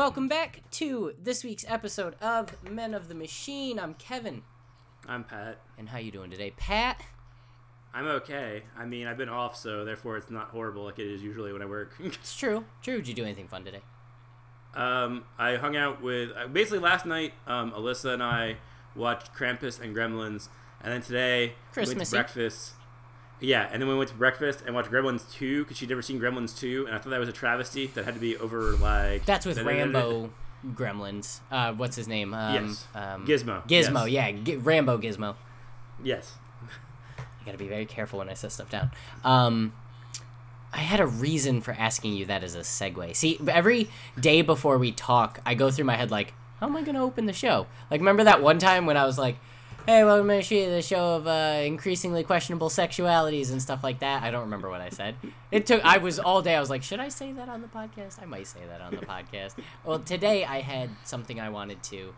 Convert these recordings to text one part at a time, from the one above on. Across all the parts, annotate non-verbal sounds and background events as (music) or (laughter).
welcome back to this week's episode of Men of the Machine. I'm Kevin, I'm Pat. and how you doing today, Pat? I'm okay. I mean, I've been off, so therefore it's not horrible like it is usually when I work. (laughs) It's true. True. Did you do anything fun today? um, I hung out with uh, basically last night. Um, Alyssa and I watched Krampus and Gremlins, and then today we went to breakfast. Yeah, and then we went to breakfast and watched Gremlins 2 because she'd never seen Gremlins 2, and I thought that was a travesty that had to be over like. That's with Rambo Gremlins. Uh, what's his name? Um, Yes. Um, Gizmo. Gizmo. yes. Yeah. G- Rambo Gizmo. Yes. I gotta be very careful when I set stuff down. Um, I had a reason for asking you that as a segue. See, every day before we talk, I go through my head like, how am I gonna open the show? Like, remember that one time when I was like, "Hey, welcome to the show of uh, increasingly questionable sexualities and stuff like that." I don't remember what I said. It took. I was all day. I was like, should I say that on the podcast? I might say that on the podcast. Well, today I had something I wanted to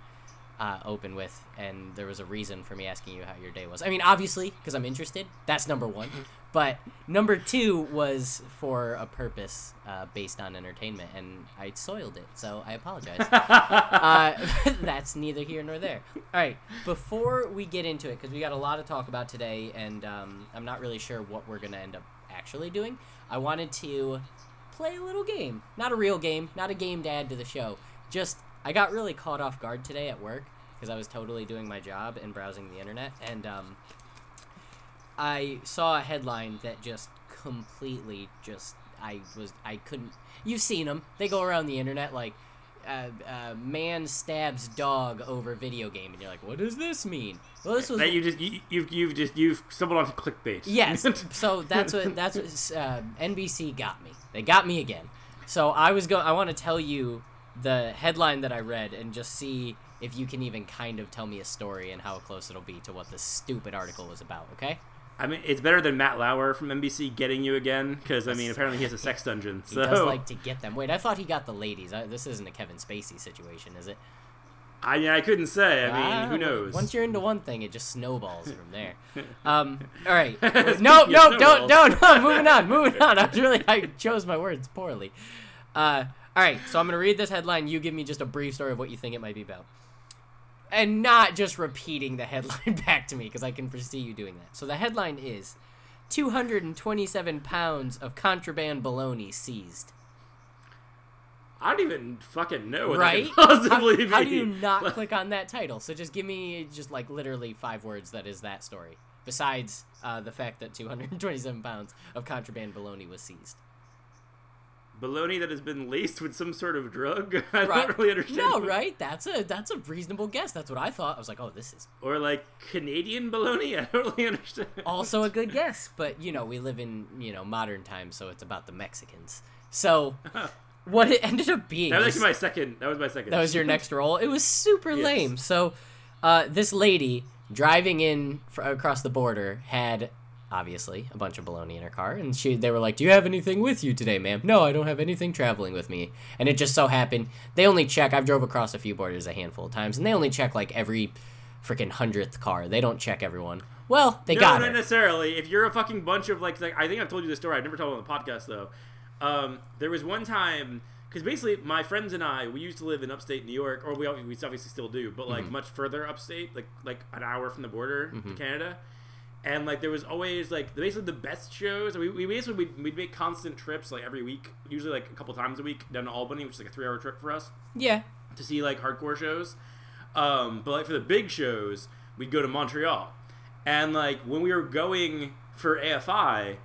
uh, open with, and there was a reason for me asking you how your day was. I mean, obviously, because I'm interested. That's number one. But number two was for a purpose uh, based on entertainment, and I soiled it, so I apologize. (laughs) uh, (laughs) (laughs) that's neither here nor there. All right, before we get into it, because we got a lot to talk about today, and um, I'm not really sure what we're going to end up actually doing, I wanted to play a little game. Not a real game, not a game to add to the show. Just, I got really caught off guard today at work because I was totally doing my job and browsing the internet, and um, I saw a headline that just completely just I was I couldn't. You've seen them. They go around the internet like. Uh, uh, man stabs dog over video game, and you're like, what does this mean? Well, this was That you just you, you've you've just you've stumbled onto clickbait. Yes. (laughs) so that's what that's what uh, NBC got me. They got me again. So I was going. I want to tell you the headline that I read and just see if you can even kind of tell me a story and how close it'll be to what this stupid article was about. Okay. I mean, it's better than Matt Lauer from NBC getting you again because I mean, apparently he has a sex dungeon. (laughs) He So does like to get them. Wait, I thought he got the ladies. I, this isn't a Kevin Spacey situation, is it? I mean, I couldn't say. I mean, Ah, who knows? Once you're into one thing, it just snowballs from there. (laughs) Um, all right. (laughs) No, no, don't, don't, no. Moving on, moving on. I was really, I chose my words poorly. Uh, all right. So I'm gonna read this headline. You give me just a brief story of what you think it might be about, and not just repeating the headline (laughs) back to me because I can foresee you doing that. So the headline is. 227 pounds of contraband bologna seized. I don't even fucking know what right? that (laughs) could possibly how, how do you not click on that title? So just give me just like literally five words that is that story. Besides uh, the fact that 227 pounds of contraband bologna was seized. Bologna that has been laced with some sort of drug? (laughs) I Right. don't really understand. No, right? That's a that's a reasonable guess. That's what I thought. I was like, oh, this is Or like Canadian bologna? (laughs) I don't really understand. also a good guess. But you know, we live in you know modern times, so it's about the Mexicans. So (laughs) what it ended up being That was actually my second. That was my second. That was your next role. It was super Yes. lame. So, uh, this lady driving in fr- across the border had obviously a bunch of baloney in her car, and she they were like, "Do you have anything with you today, ma'am?" No, I don't have anything traveling with me. And it just so happened they only check. I've drove across a few borders a handful of times, and they only check like every freaking hundredth car. They don't check everyone. Well, they no, got not her. necessarily. If you're a fucking bunch of like, like I think I've told you this story. I've never told it on the podcast though. Um, there was one time because basically my friends and I we used to live in upstate New York, or we we obviously still do, but like Mm-hmm. much further upstate, like like an hour from the border to Canada. And like there was always like basically the best shows. We, we basically we'd, we'd make constant trips like every week, usually like a couple times a week down to Albany, which is like a three hour trip for us Yeah. to see like hardcore shows. Um, but like for the big shows, we'd go to Montreal, and like when we were going for AFI,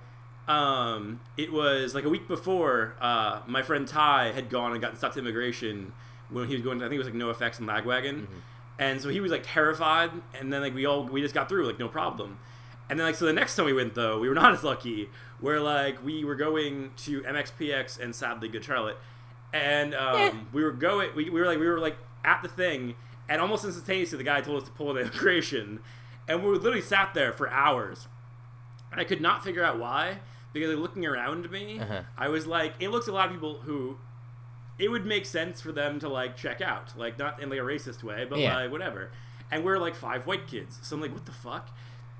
um, it was like a week before. Uh, my friend Ty had gone and gotten stuck to immigration when he was going. To, I think it was like NOFX and Lagwagon, and so he was like terrified. And then like we all we just got through like no problem. And then like so the next time we went though, we were not as lucky. Where like we were going to MXPX and sadly Good Charlotte, and um, Yeah. we were going. We, we were like we were like at the thing, and almost instantaneously the guy told us to pull the (laughs) immigration, and we literally sat there for hours, and I could not figure out why because like, looking around me, Uh-huh. I was like, it looks a lot of people who. It would make sense for them to like check out, like not in like a racist way, but Yeah. like whatever. And we're like five white kids, so I'm like, what the fuck?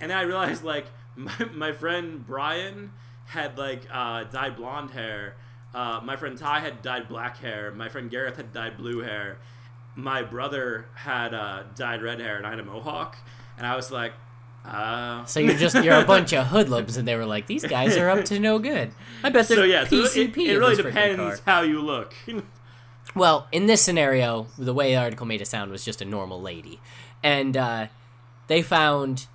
And then I realized like my, my friend Brian had like uh, dyed blonde hair Uh, my friend Ty had dyed black hair. My friend Gareth had dyed blue hair. My brother had uh, dyed red hair, and I had a mohawk. And I was like, uh. So you're just you're a (laughs) bunch of hoodlums, and they were like, "These guys are up to no good." I bet there's So yeah, so PCP. it, it in really depends how you look. (laughs) Well, in this scenario, the way the article made it sound was just a normal lady, and uh, they found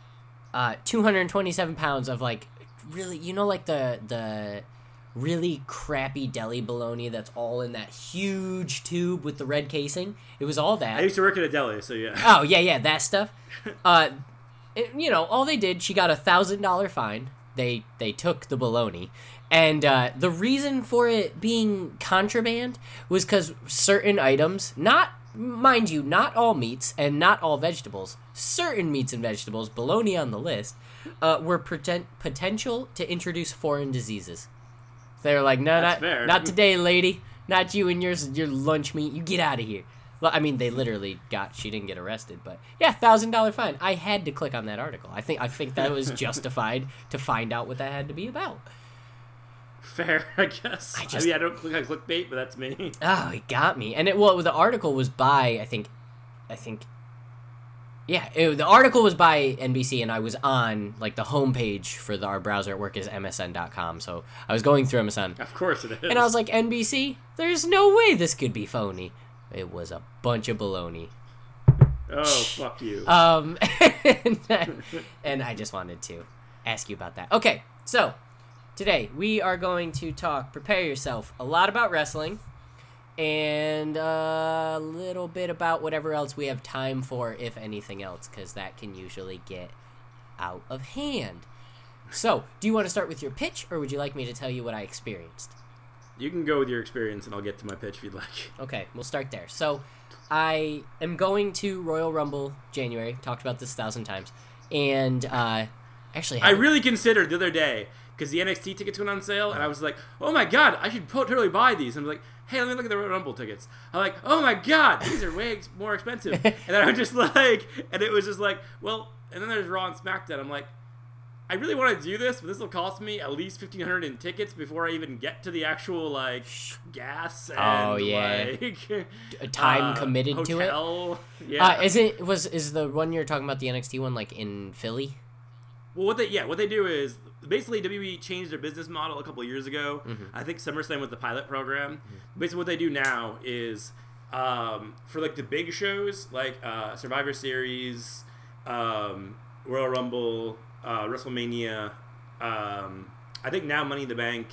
uh, 227 pounds of like really, you know, like the the really crappy deli bologna that's all in that huge tube with the red casing. It was all that. I used to work at a deli, so yeah. Oh yeah, (laughs) yeah, that stuff. Uh, it- you know, all they did, she got a thousand dollar fine. They they took the bologna, and uh, the reason for it being contraband was because certain items, not mind you, not all meats and not all vegetables, certain meats and vegetables, bologna on the list, uh, were pretend- potential to introduce foreign diseases. They're like, no, That's not fair. not today, lady. Not you and yours, your lunch meat. You get out of here. Well, I mean, they literally got. She didn't get arrested, but yeah, thousand dollar fine. I had to click on that article. I think I think that was (laughs) justified to find out what that had to be about. Fair, (laughs) I guess. I, just- mean, I don't click on clickbait, but that's me. Oh, it got me. And it well, the article was by I think, I think. Yeah, it, the article was by NBC, and I was on like the homepage for the, our browser at work is msn.com. So I was going through MSN, Of course it is. and I was like, NBC, there's no way this could be phony. It was a bunch of baloney. oh, fuck you. Um, (laughs) and, I, and I just wanted to ask you about that. Okay, so today we are going to talk, prepare yourself, a lot about wrestling and a little bit about whatever else we have time for, if anything else, because that can usually get out of hand. So, do you want to start with your pitch, or would you like me to tell you what I experienced? you can go with your experience, and I'll get to my pitch if you'd like. Okay, we'll start there. So, I am going to Royal Rumble January. Talked about this a thousand times, and uh, actually, I haven't- really considered the other day because the NXT tickets went on sale, and I was like, "Oh my god, I should totally buy these." And I'm like, "Hey, let me look at the Royal Rumble tickets." I'm like, "Oh my god, these are way ex- more expensive." (laughs) and then I'm just like, and it was just like, well, and then there's Raw and SmackDown. I'm like, I really want to do this, but this will cost me at least fifteen hundred in tickets before I even get to the actual like gas and Oh, yeah. like (laughs) time uh, committed to it. Yeah. Uh, is it was is the one you're talking about the NXT one like in Philly? Well, what they yeah, what they do is basically WWE changed their business model a couple years ago. I think SummerSlam was the pilot program. Basically, what they do now is um, for like the big shows like uh, Survivor Series, um, Royal Rumble, uh, WrestleMania. Um, I think now Money in the Bank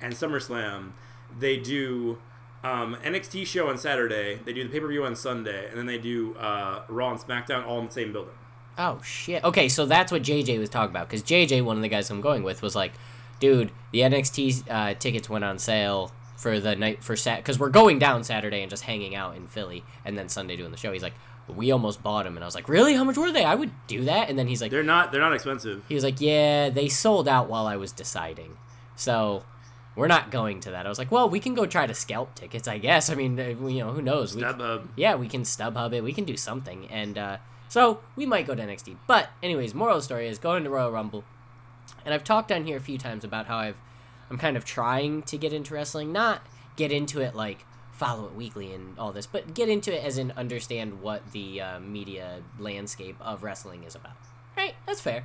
and SummerSlam. They do um, NXT show on Saturday. They do the pay per view on Sunday, and then they do uh, Raw and SmackDown all in the same building. Oh shit. Okay, so that's what JJ was talking about because JJ, one of the guys I'm going with, was like, dude, the NXT uh, tickets went on sale for the night for Sat because we're going down Saturday and just hanging out in Philly, and then Sunday doing the show. He's like, we almost bought them, and I was like, really? How much were they? I would do that. And then he's like, They're not they're not expensive. he was like, yeah, they sold out while I was deciding, so. We're not going to that. I was like, well, we can go try to scalp tickets, I guess. I mean, uh, you know, who knows? We- StubHub. yeah, we can StubHub it. We can do something, and uh, so we might go to NXT. But anyways, moral story is going to Royal Rumble, and I've talked on here a few times about how I've I'm kind of trying to get into wrestling, not get into it like follow it weekly and all this, but get into it as in understand what the uh, media landscape of wrestling is about. Right? That's fair.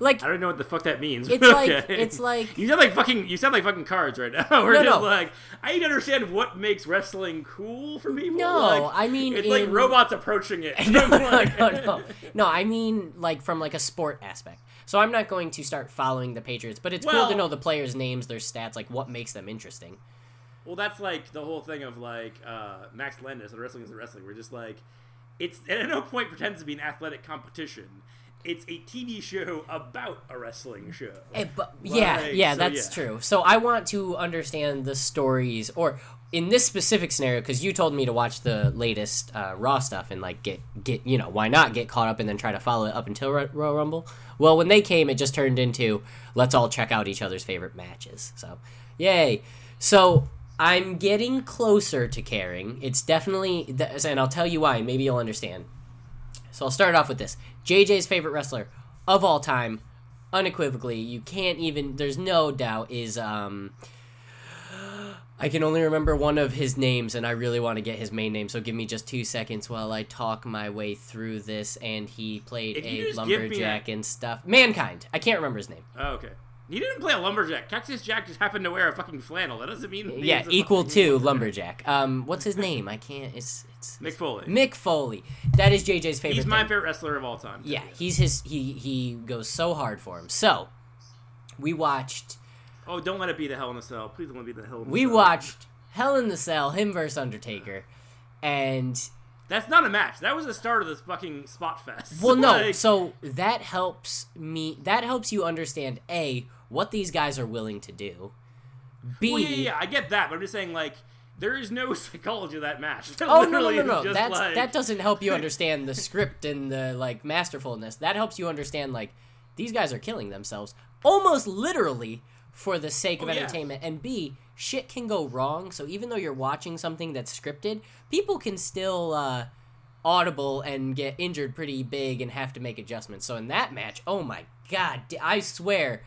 Like I don't know what the fuck that means. It's but like- (laughs) it's like- you sound like fucking you sound like fucking cards right now. (laughs) We're No, just no. like I need to understand what makes wrestling cool for people. No, Like, I mean it's like robots approaching it. (laughs) no, no, no, no, no. I mean, like from like a sport aspect. So I'm not going to start following the Patriots, but it's cool to know the players' names, their stats, like what makes them interesting. Well, that's like the whole thing of like uh, Max Landis and wrestling is wrestling. We're just like it's at no point pretends to be an athletic competition. It's a TV show about a wrestling show. Eh, but yeah, Like, yeah, so, that's yeah. true. So I want to understand the stories, or in this specific scenario, because you told me to watch the latest uh, Raw stuff and like get get you know why not get caught up and then try to follow it up until Ro- Royal Rumble. Well, when they came, it just turned into let's all check out each other's favorite matches. So, yay! So I'm getting closer to caring. It's definitely, and I'll tell you why. Maybe you'll understand. So I'll start off with this. JJ's favorite wrestler of all time, unequivocally, you can't even there's no doubt is um I can only remember one of his names, and I really want to get his main name. So give me just two seconds while I talk my way through this. And he played If a just give me lumberjack a- and stuff. Mankind. I can't remember his name. Oh, okay. He didn't play a lumberjack. Cactus Jack just happened to wear a fucking flannel. That doesn't mean Yeah, equal to lumberjack. Um, what's his name? I can't. It's Mick Foley. Mick Foley. That is JJ's favorite. He's my thing. favorite wrestler of all time. Yeah, he's his. He he goes so hard for him. So we watched. Oh, don't let it be the Hell in a Cell. Please don't let it be the Hell in cell. We watched Hell in the Cell, him versus Undertaker, and That's not a match. That was the start of this fucking spot fest. (laughs) Well, no. Like, so that helps me. That helps you understand a what these guys are willing to do. B. well, yeah, yeah, yeah, I get that, but I'm just saying, like, there is no (laughs) psychology of that match. (laughs) That Oh no no no no! That's like- that doesn't help you (laughs) understand the script and the like masterfulness. That helps you understand like these guys are killing themselves almost literally for the sake of Oh, yeah. entertainment. And B, shit can go wrong. So even though you're watching something that's scripted, people can still uh, audible and get injured pretty big and have to make adjustments. So in that match, oh my god, I swear,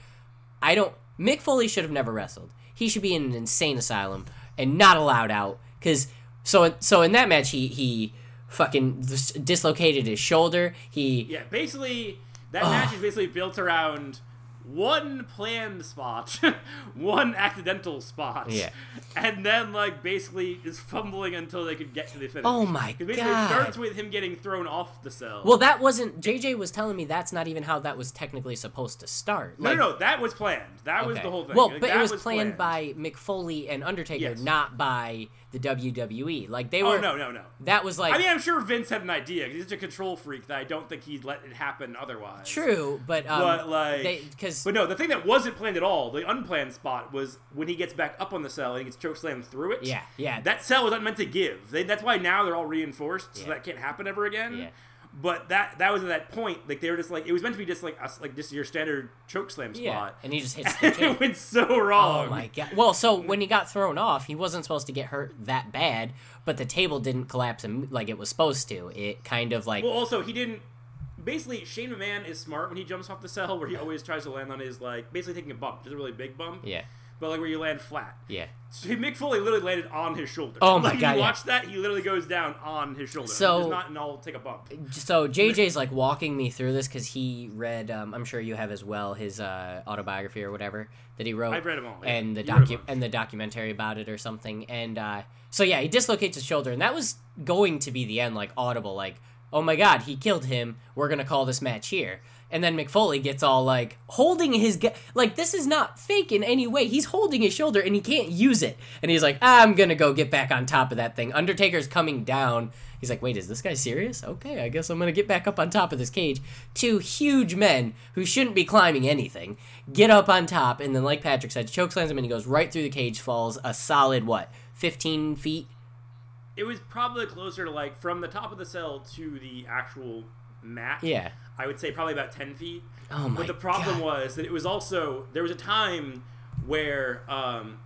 I don't. Mick Foley should have never wrestled. He should be in an insane asylum and not allowed out. Cause so so in that match he he fucking dislocated his shoulder. He Yeah, basically, that match is basically built around one planned spot, (laughs) one accidental spot. Yeah. And then, like, basically just fumbling until they could get to the finish. Oh my God. It starts with him getting thrown off the cell. well that wasn't JJ was telling me that's not even how that was technically supposed to start. no, Like, no, no, that was planned. That was the whole thing. Well, Like, but it that was, planned, by Mick Foley and Undertaker, Yes. not by the WWE. Like they were. Oh, no, no, no. That was like I mean, I'm sure Vince had an idea. 'cause He's a control freak that I don't think he'd let it happen otherwise. true, but um, But like, because but no, the thing that wasn't planned at all, the unplanned spot was when he gets back up on the cell and he gets chokeslammed through it. Yeah, yeah. That cell was not meant to give. They, that's why now they're all reinforced, so that can't happen ever again. Yeah. But that that was at that point, like they were just like it was meant to be just like us, like just your standard choke slam spot. yeah, and he just hits (laughs) the And chair. it went so wrong. Oh my god. Well, so when he got thrown off, he wasn't supposed to get hurt that bad, but the table didn't collapse im- like it was supposed to. It kind of like Well, also he didn't. Basically, Shane McMahon is smart when he jumps off the cell, where he always tries to land on his like basically taking a bump, just a really big bump. yeah, But like where you land flat. yeah. So Mick Foley literally landed on his shoulder. Oh my like, God, You yeah. watch that, he literally goes down on his shoulder. So- not and I'll take a bump. So JJ's like walking me through this because he read. Um, I'm sure you have as well his uh, autobiography or whatever that he wrote. I've read 'em all, yeah. And the You docu- and the documentary about it or something. And uh, so yeah, he dislocates his shoulder, and that was going to be the end, like audible, like oh my god, he killed him. We're gonna call this match here. And then Mick Foley gets all like holding his gu- like this is not fake in any way. He's holding his shoulder and he can't use it. And he's like, I'm gonna go get back on top of that thing. Undertaker's coming down. He's like, wait, is this guy serious? Okay, I guess I'm gonna get back up on top of this cage. Two huge men who shouldn't be climbing anything get up on top, and then like Patrick said, chokeslams him and he goes right through the cage, falls a solid what, 15 feet? It was probably closer to like from the top of the cell to the actual mat. Yeah. I would say probably about ten feet. Oh my But the problem God. was that it was also there was a time where um,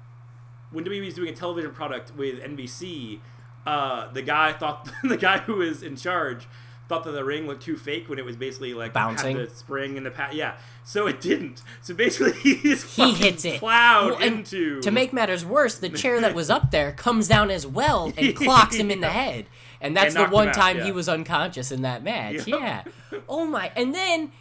when WWE was doing a television product with NBC, uh, the guy thought (laughs) the guy who was in charge thought that the ring looked too fake when it was basically like Bouncing? the spring and the pat. Yeah, so it didn't. So basically, (laughs) he just He hits it. plowed Well, into. To make matters worse, the chair that was up there comes down as well and (laughs) clocks him in the head. And that's And the one out, time he was unconscious in that match. Yep. Yeah. Oh my. And then,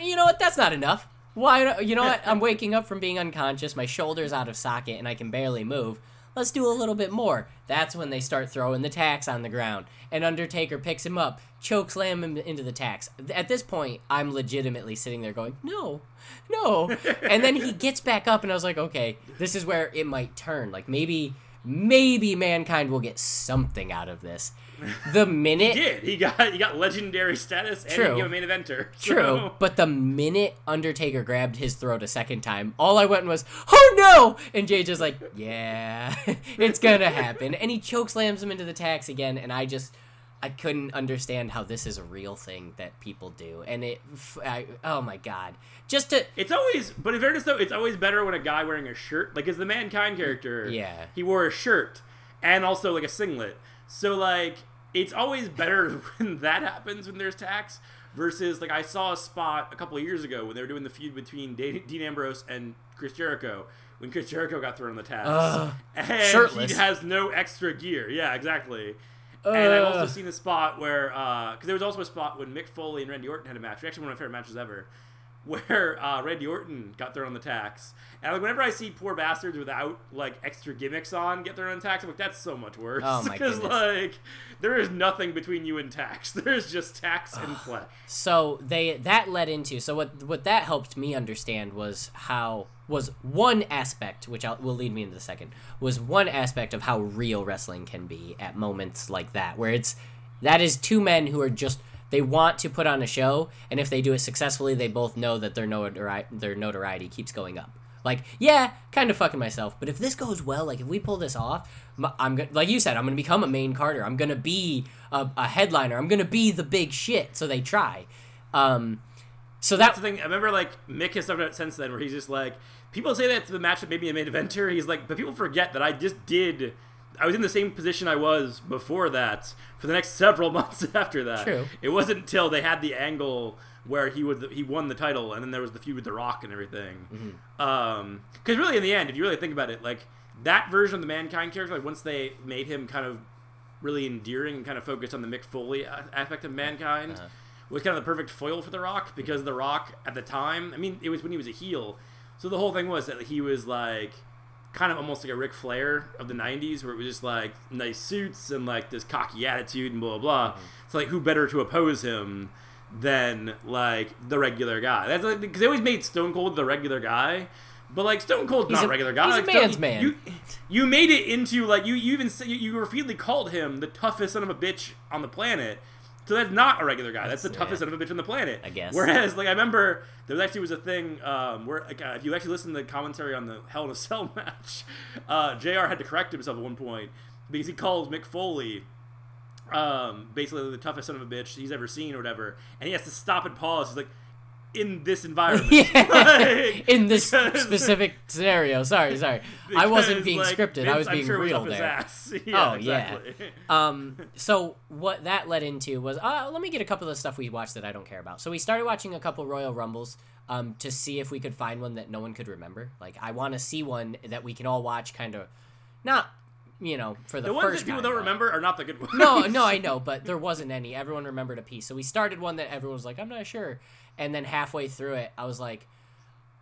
you know what? That's not enough. Why? You know what? I'm waking up from being unconscious. My shoulder's out of socket and I can barely move. Let's do a little bit more. That's when they start throwing the tacks on the ground. And Undertaker picks him up, choke slam him into the tacks. At this point, I'm legitimately sitting there going, no, no. (laughs) and then he gets back up, and I was like, okay, this is where it might turn. Like maybe, maybe mankind will get something out of this. The (laughs) minute He did. He got he got legendary status and True. he became a main eventer. (laughs) So- True, but the minute Undertaker grabbed his throat a second time, all I went was, "Oh no!" And Jay just like, "Yeah, (laughs) it's gonna happen." And he chokeslams him into the tacks again, and I just, I couldn't understand how this is a real thing that people do. And it, I, oh my god, just to, It's always, but in fairness though, it's always better when a guy wearing a shirt, like as the mankind character, Yeah. he wore a shirt and also like a singlet. So like, it's always better (laughs) when that happens when there's tacks versus like I saw a spot a couple of years ago when they were doing the feud between Dean Ambrose and Chris Jericho when Chris Jericho got thrown on the tacks Ugh. and Shirtless. he has no extra gear. Yeah, exactly. And I've also seen a spot where, uh, because there was also a spot when Mick Foley and Randy Orton had a match. Actually, one of my favorite matches ever, where uh, Randy Orton got thrown on the tacks. And like, whenever I see poor bastards without like extra gimmicks on get thrown on the tacks, I'm like, that's so much worse. Oh, Because (laughs) goodness. like, there is nothing between you and tacks. (laughs) There is just tacks (sighs) and flesh. So they that led into so what what that helped me understand was how was one aspect which I'll, will lead me into the second was one aspect of how real wrestling can be at moments like that where it's that is two men who are just they want to put on a show and if they do it successfully they both know that their notori- their notoriety keeps going up like yeah kind of fucking myself but if this goes well like if we pull this off i'm like you said i'm gonna become a main carter i'm gonna be a, a headliner i'm gonna be the big shit so they try um so That's that the thing. I remember like Mick has stuff out since then where he's just like, people say that the match that made me a main eventer. He's like, but people forget that I just did. I was in the same position I was before that for the next (laughs) several months after that. True. It wasn't until they had the angle where he would he won the title, and then there was the feud with The Rock and everything. Mm-hmm. Um, because really, in the end, if you really think about it, like that version of the Mankind character, like once they made him kind of really endearing and kind of focused on the Mick Foley aspect of Mankind Uh-huh. was kind of the perfect foil for The Rock because The Rock at the time, I mean, it was when he was a heel. So the whole thing was that he was like kind of almost like a Ric Flair of the 90s where it was just like nice suits and like this cocky attitude and blah, blah, blah. Mm-hmm. So like who better to oppose him than like the regular guy? That's like, because they always made Stone Cold the regular guy. But like Stone Cold's He's not a- a regular guy. he's a Like, Stone- man's man. You, you made it into like you you even you, you repeatedly called him the toughest son of a bitch on the planet. So that's not a regular guy. That's the toughest yeah. son of a bitch on the planet. I guess. Whereas, like I remember, there was actually was a thing um, where like, uh, if you actually listen to the commentary on the Hell in a Cell (laughs) match, uh, Jr. had to correct himself at one point because he calls Mick Foley um, basically the toughest son of a bitch he's ever seen or whatever, and he has to stop and pause. He's like, in this environment, (laughs) yeah. Like, in this because- specific scenario. Sorry sorry. I wasn't being like, scripted. I Vince, was I'm being sure, was real his there. (laughs) yeah, Oh, yeah. um so what that led into was uh, let me get a couple of stuff we watched that i don't care about. So we started watching a couple royal rumbles um to see if we could find one that no one could remember. Like i want to see one that we can all watch kind of not you know for the, The ones first that people time, don't remember are not the good ones. no no i know (laughs) but there wasn't any. Everyone remembered a piece. So we started one that everyone was like i'm not sure and then halfway through it i was like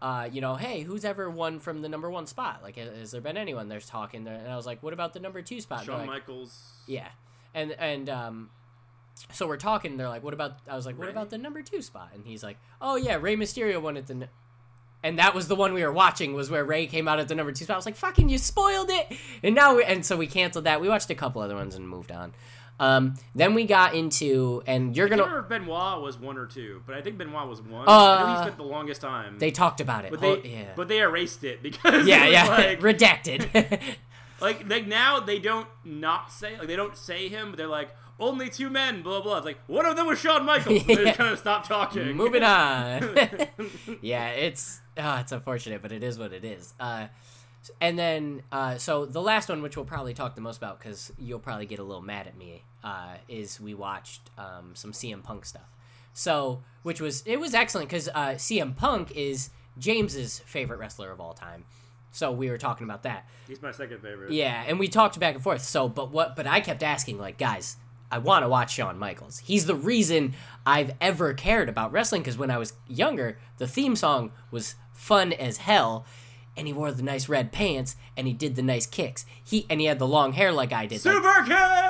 uh, you know, hey, who's ever won from the number one spot? Like, has, there been anyone? There's talking there, and I was like, what about the number two spot? Shawn like, Michaels. yeah, and and um, so we're talking. They're like, "What about?" I was like, "What Ray? about the number two spot?" And he's like, "Oh yeah, Rey Mysterio won at the." N-. And that was the one we were watching was where Rey came out at the number two spot. I was like, "Fucking, you spoiled it!" And now, we, and so we canceled that. We watched a couple other ones and moved on. Um, then we got into, and you're I gonna. remember if Benoit was one or two, but I think Benoit was one. Uh, I know he spent the longest time. They talked about it. but they, Oh, yeah. but they erased it because yeah, it yeah, (laughs) like, redacted. (laughs) like like now they don't not say like they don't say him, but they're like only two men, blah blah. It's like one of them was Shawn Michaels. (laughs) They Yeah. just kind of stop talking. Moving on. yeah, it's uh, it's unfortunate, but it is what it is. Uh, and then, uh, so the last one, which we'll probably talk the most about, because you'll probably get a little mad at me, uh, is we watched um, some CM Punk stuff. So, which was it was excellent because uh, CM Punk is James's favorite wrestler of all time. So we were talking about that. He's my second favorite. Yeah, and we talked back and forth. So, but what? But I kept asking, like, guys, I want to watch Shawn Michaels. He's the reason I've ever cared about wrestling. Because when I was younger, the theme song was fun as hell, and he wore the nice red pants, and he did the nice kicks. He and he had the long hair like I did. Like,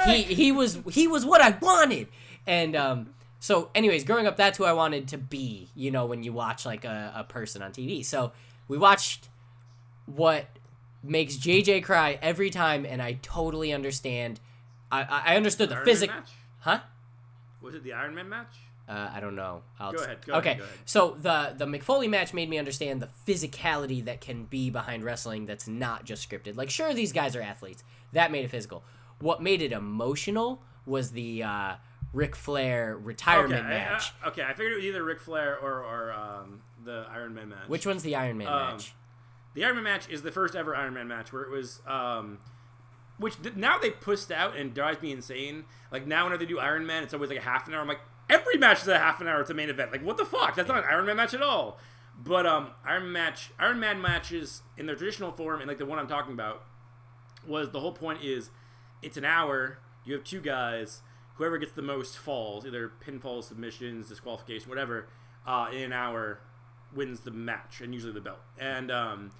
kick. he he was he was what I wanted. And um so anyways, growing up that's who I wanted to be, you know, when you watch like a, a person on TV. So we watched what makes JJ cry every time and I totally understand I I I understood the Iron Man physic match? Huh? Was it the Iron Man match? Uh, I don't know. I'll Go ahead, go okay, ahead, go ahead. so the the Mick Foley match made me understand the physicality that can be behind wrestling. That's not just scripted. Like, sure, these guys are athletes. That made it physical. What made it emotional was the uh, Ric Flair retirement okay, I- match. I, okay, I figured it was either Ric Flair or, or um, the Iron Man match. Which one's the Iron Man Um, match? The Iron Man match is the first ever Iron Man match where it was, um, which now they pushed out and drives me insane. Like now, whenever they do Iron Man, it's always like a half an hour. I'm like, every match is a half an hour to the main event. Like what the fuck? That's not an Iron Man match at all. But um, Iron match, Iron Man matches in their traditional form, and like the one I'm talking about, was the whole point is, it's an hour. You have two guys. Whoever gets the most falls, either pinfall, submissions, disqualification, whatever, uh, in an hour, wins the match and usually the belt. And um,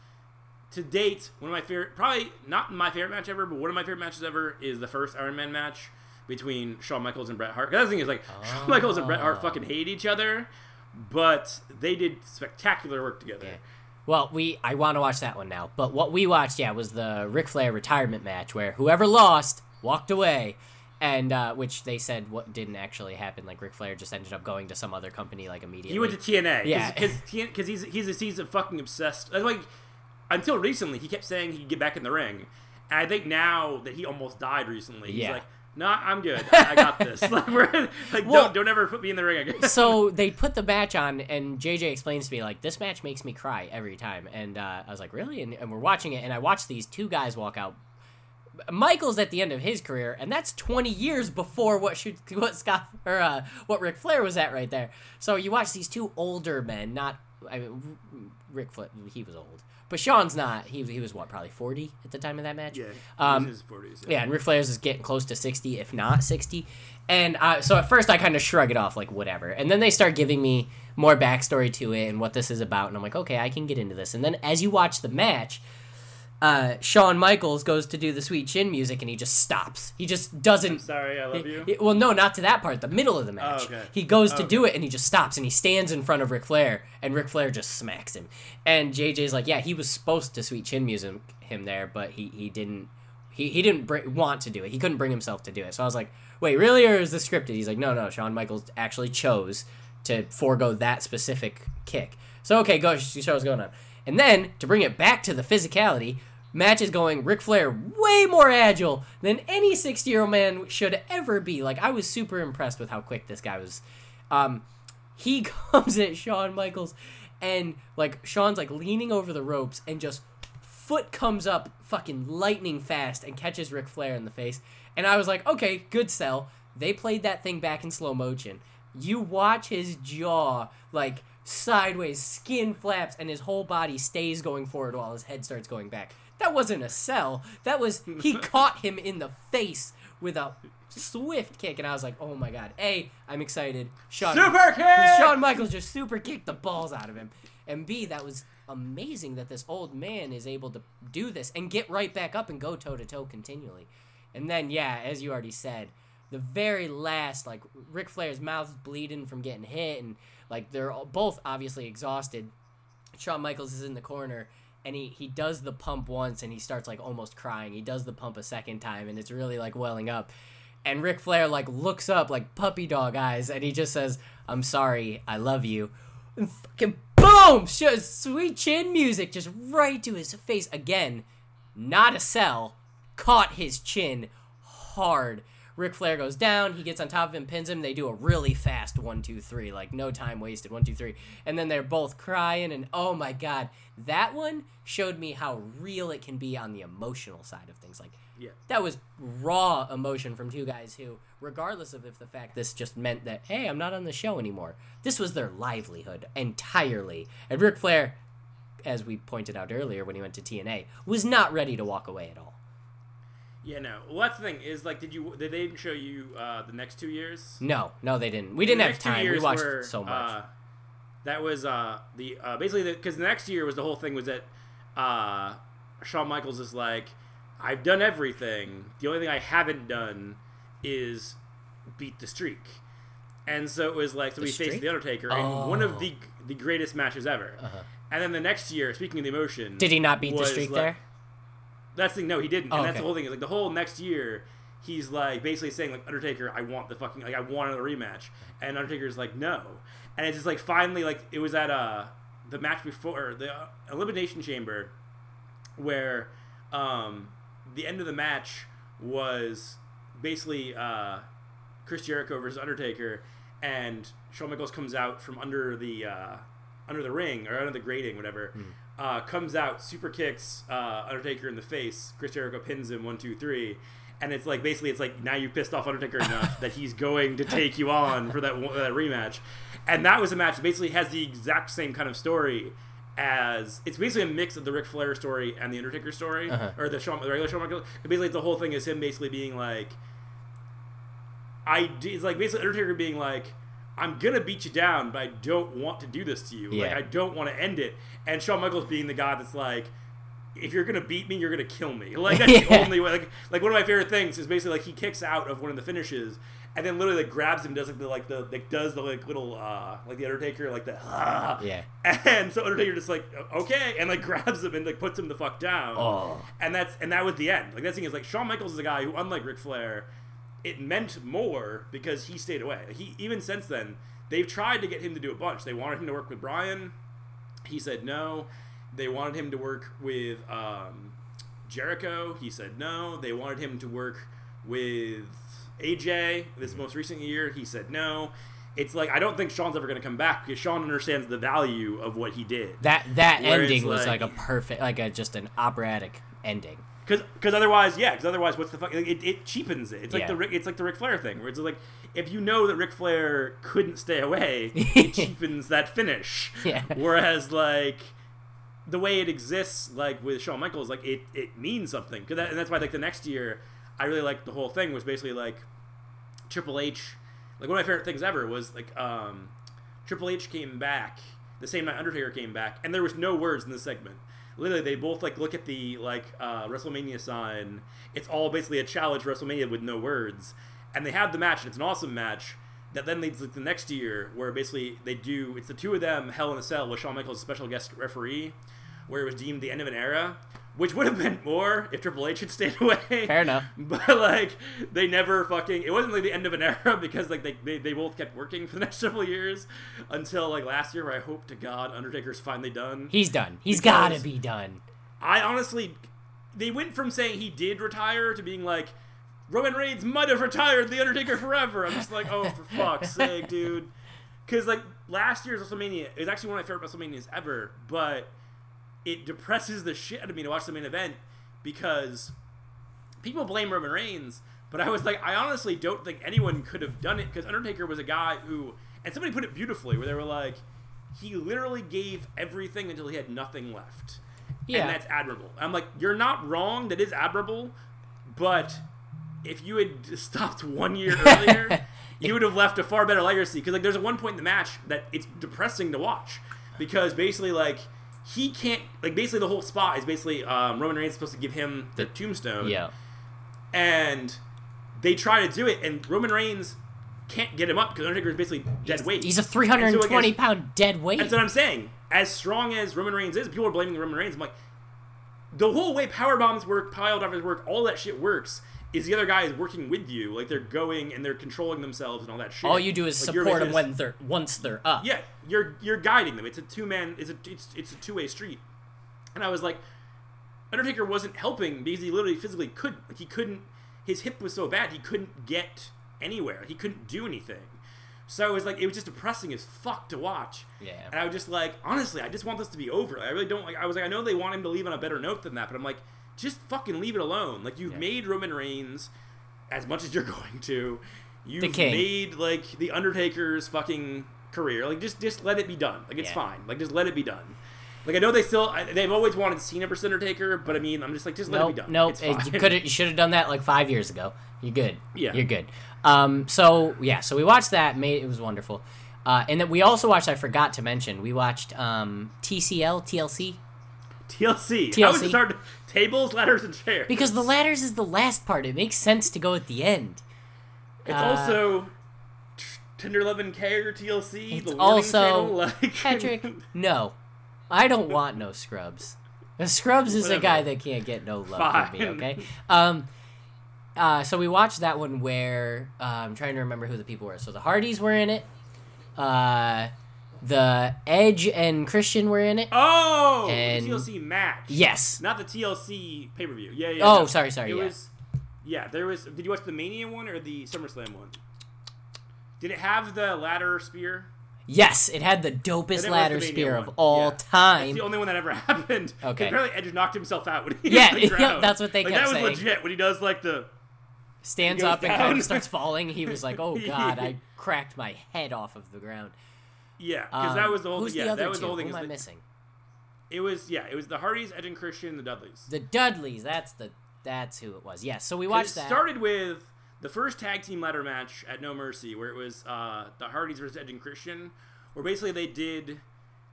to date, one of my favorite, probably not my favorite match ever, but one of my favorite matches ever is the first Iron Man match between Shawn Michaels and Bret Hart. the thing is like Shawn Michaels and Bret Hart fucking hate each other, but they did spectacular work together. Okay. Well, we I want to watch that one now. But what we watched, yeah, was the Ric Flair retirement match where whoever lost walked away, and uh, which they said what didn't actually happen. Like Ric Flair just ended up going to some other company like immediately. He went to TNA, Yeah. because he's he's he's a fucking obsessed. Like until recently, he kept saying he'd get back in the ring, and I think now that he almost died recently, he's Yeah. like, "Nah, I'm good. I, I got this. (laughs) like, like Well- don't don't ever put me in the ring again." so (laughs) they put the match on, and JJ explains to me like this match makes me cry every time, and uh, I was like, really? And, and we're watching it, and I watched these two guys walk out. Michael's at the end of his career, and that's 20 years before what should (laughs) what Scott or uh, what Ric Flair was at right there. So you watch these two older men, not I mean Ric Flair, he was old, but Shawn's not. He he was what probably 40 at the time of that match. yeah, Um, his 40s. yeah, and Ric Flair's is getting close to 60, if not 60. And uh, so at first I kind of shrug it off, like, whatever. And then they start giving me more backstory to it and what this is about. And I'm like, okay, I can get into this. And then as you watch the match, uh, Shawn Michaels goes to do the sweet chin music and he just stops. He just doesn't. I'm Sorry, I love you. He- well, no, not to that part. The middle of the match. Oh, okay. He goes to Okay. do it and he just stops and he stands in front of Ric Flair and Ric Flair just smacks him. And JJ's like, yeah, he was supposed to sweet chin music him there, but he he didn't. He, he didn't br- want to do it. He couldn't bring himself to do it. So I was like, wait, really, or is this scripted? He's like, no, no. Shawn Michaels actually chose to forego that specific kick. So okay, go show what's going on. And then to bring it back to the physicality, match is going Ric Flair way more agile than any 60 year old man should ever be. Like I was super impressed with how quick this guy was. Um, he (laughs) comes at Shawn Michaels, and like Shawn's like leaning over the ropes and just foot comes up fucking lightning fast and catches Ric Flair in the face. And I was like, okay, good sell. They played that thing back in slow motion. You watch his jaw like sideways, skin flaps, and his whole body stays going forward while his head starts going back. That wasn't a sell. That was he (laughs) caught him in the face with a swift kick, and I was like, oh my god. A, I'm excited. Shawn, Super kick! Shawn Michaels just super kicked the balls out of him. And B, that was amazing that this old man is able to do this and get right back up and go toe to toe continually. And then, yeah, as you already said, the very last, like, Ric Flair's mouth's bleeding from getting hit, and, like, they're all, both obviously exhausted. Shawn Michaels is in the corner, and he, he does the pump once, and he starts, like, almost crying. He does the pump a second time, and it's really, like, welling up. And Ric Flair, like, looks up, like, puppy dog eyes, and he just says, I'm sorry, I love you. And fucking boom! Sweet chin music just right to his face again. Not a sell. Caught his chin hard. Ric Flair goes down. He gets on top of him, pins him. They do a really fast one, two, three, like no time wasted. One, two, three, and then they're both crying. And oh my god, that one showed me how real it can be on the emotional side of things. Like Yeah. that was raw emotion from two guys who, regardless of if the fact this just meant that hey, I'm not on the show anymore. This was their livelihood entirely. And Ric Flair, as we pointed out earlier when he went to TNA, was not ready to walk away at all. Yeah, no. Well, that's the thing is like, did you did they even show you uh, the next two years? No, no, they didn't. We didn't have time. We watched were, so much. Uh, that was uh, the uh, basically because the, next year was the whole thing was that uh, Shawn Michaels is like, I've done everything. The only thing I haven't done is beat the streak. And so it was like so The we faced the Undertaker in one Oh. of the the greatest matches ever. And then the next year, speaking of the emotion, Did he not beat the streak like- there? That's the thing. No, he didn't. Oh, and that's okay. the whole thing. Is like the whole next year, he's like basically saying like Undertaker, I want the fucking like I want another rematch, and Undertaker's like no, and it's just like finally like it was at uh the match before the uh, Elimination Chamber, where um the end of the match was basically uh Chris Jericho versus Undertaker, and Shawn Michaels comes out from under the uh, under the ring or under the grating, whatever. Hmm. Uh, comes out, super kicks uh, Undertaker in the face. Chris Jericho pins him one, two, three, and it's like basically it's like now you pissed off Undertaker (laughs) enough that he's going to take you on for that that rematch, and that was a match that basically has the exact same kind of story as it's basically a mix of the Ric Flair story and the Undertaker story, Uh-huh. or the, Shawn, the regular Shawn Michaels. Basically, the whole thing is him basically being like, I it's like basically Undertaker being like, I'm gonna beat you down, but I don't want to do this to you. Like I don't want to end it. And Shawn Michaels being the guy that's like, if you're gonna beat me, you're gonna kill me. (laughs) Like that's the (laughs) only way. Like like one of my favorite things is basically like he kicks out of one of the finishes. And then literally like grabs him, does like the like the like does the like little uh like the Undertaker like the ah Yeah. (laughs) and so Undertaker just like okay and like grabs him and like puts him the fuck down Oh. and that's and that was the end. Like that thing is like Shawn Michaels is a guy who, unlike Ric Flair, it meant more because he stayed away. He even since then they've tried to get him to do a bunch. They wanted him to work with Bryan. He said no. They wanted him to work with um, Jericho. He said no. They wanted him to work with AJ this most recent year. He said no. It's like I don't think Shawn's ever going to come back because Sean understands the value of what he did. That that Whereas, ending was like- like a perfect, like a just an operatic ending. Because because otherwise, yeah. Because otherwise, what's the fuck? It, it cheapens it. It's like Yeah. the Ric- it's like the Ric Flair thing, where it's like if you know that Ric Flair couldn't stay away, (laughs) it cheapens that finish. Yeah. Whereas like the way it exists, like with Shawn Michaels, like it it means something. Cause that, and that's why like the next year, I really liked the whole thing was basically like Triple H. Like one of my favorite things ever was like um, Triple H came back the same night Undertaker came back, and there was no words in the segment. Literally, they both like look at the like uh, WrestleMania sign. It's all basically a challenge WrestleMania with no words, and they have the match, and it's an awesome match. That then leads to the next year, where basically they do it's the two of them Hell in a Cell with Shawn Michaels special guest referee, where it was deemed the end of an era, which would have been more if Triple H had stayed (laughs) away. Fair enough. (laughs) But like they never fucking it wasn't like the end of an era (laughs) because like they, they, they both kept working for the next several years until like last year where I hope to God Undertaker's finally done. He's done. He's Because- gotta be done. I honestly they went from saying he did retire to being like Roman Reigns might have retired the Undertaker forever. I'm just like, oh for fuck's sake, dude. Cause like last year's WrestleMania is actually one of my favorite WrestleManias ever, but it depresses the shit out of me to watch the main event because people blame Roman Reigns, but I was like, I honestly don't think anyone could have done it because Undertaker was a guy who, and somebody put it beautifully, where they were like, he literally gave everything until he had nothing left. Yeah. And that's admirable. I'm like, you're not wrong. That is admirable, but if you had (laughs) stopped one year earlier, (laughs) you would have left a far better legacy. Because like, there's a one point in the match that it's depressing to watch because basically like he can't like basically the whole spot is basically um, Roman Reigns is supposed to give him the tombstone Yeah. and they try to do it, and Roman Reigns can't get him up because Undertaker is basically dead weight. He's a And so, 320 like, pound dead weight. That's what I'm saying. As strong as Roman Reigns is, people are blaming Roman Reigns. I'm like, the whole way power bombs work, pile drivers work, all that shit works. Is the other guy is working with you, like they're going and they're controlling themselves and all that shit. All you do is Like, support them when they're once they're up. yeah, you're you're guiding them. It's a two man. It's a it's it's a two way street. And I was like, Undertaker wasn't helping because he literally physically couldn't. Like he couldn't. His hip was so bad he couldn't get anywhere. He couldn't do anything. So it was like it was just depressing as fuck to watch. Yeah. And I was just like, honestly, I just want this to be over. I really don't like. I was like, I know they want him to leave on a better note than that, but I'm like, just fucking leave it alone. Like you've Yeah. made Roman Reigns as much as you're (laughs) going to. You've made like the Undertaker's fucking career. Like just just let it be done. Like it's Yeah. fine. Like just let it be done. Like I know they still I, they've always wanted Cena versus Undertaker, but I mean I'm just like just let it be done. nope. It's fine. You could you should have done that like five years ago. You're good. Yeah. you're good. Um, so yeah, so we watched that. Made it was wonderful. Uh, and then we also watched. I forgot to mention. We watched um, TCL TLC TLC. TLC. you start tables, ladders, and chairs? because the ladders is the last part. It makes sense to go at the end. it's uh, also Tender Love and Care TLC. It's the also channel, (laughs) like Patrick. no, I don't want no scrubs. The scrubs is a guy that can't get no love from me. Okay. Um. Uh, so we watched that one where uh, I'm trying to remember who the people were. So the Hardys were in it. Uh, the Edge and Christian were in it. Oh, And- the TLC match. Yes. Not the TLC pay per view. Yeah, yeah. Oh, no. sorry, sorry, It yeah. was. Yeah, there was. Did you watch the Mania one or the SummerSlam one? Did it have the ladder spear? Yes, it had the dopest ladder the spear one. of all Yeah. time. It's the only one that ever (laughs) happened. Okay. Apparently, Edge knocked himself out when he Yeah, (laughs) yeah, that's what they like, kept That was saying. legit when he does like the. stands up and kind of starts falling. He was like, "Oh (laughs) God, I cracked my head off of the ground." Yeah, because that Um, was the whole. Who's yeah, the other that was two? the whole Who am I that- missing? It was yeah, it was the Hardys, Edge and Christian, the Dudleys. The Dudleys. That's the. That's who it was. Yes. So we watched that. it that. started with the first tag team ladder match at No Mercy, where it was uh, the Hardys versus Edge and Christian, where basically they did,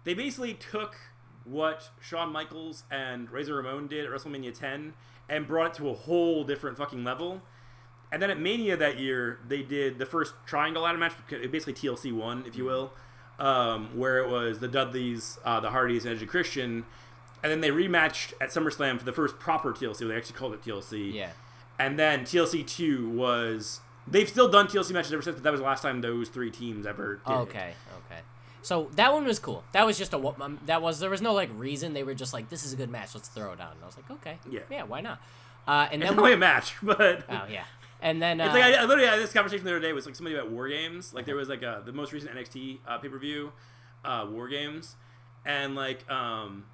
they basically took what Shawn Michaels and Razor Ramon did at WrestleMania 10 and brought it to a whole different fucking level. And then at Mania that year, they did the first triangle ladder match, basically TLC one, if you will, um, where it was the Dudleys, uh, the Hardys, and Edge Christian. And then they rematched at SummerSlam for the first proper TLC. They actually called it TLC. Yeah. And then TLC two was they've still done TLC matches ever since, but that was the last time those three teams ever did. it. Okay. Okay. So that one was cool. That was just a um, that was there was no like reason. They were just like, "This is a good match. Let's throw it on." And I was like, "Okay, Yeah. yeah, why not?" Uh, and then not really a match, (laughs) but oh yeah, and then uh, It's like I, I literally had this conversation the other day with like somebody about war games. Like there was like a, the most recent NXT uh, pay per view, uh, war games, and like um,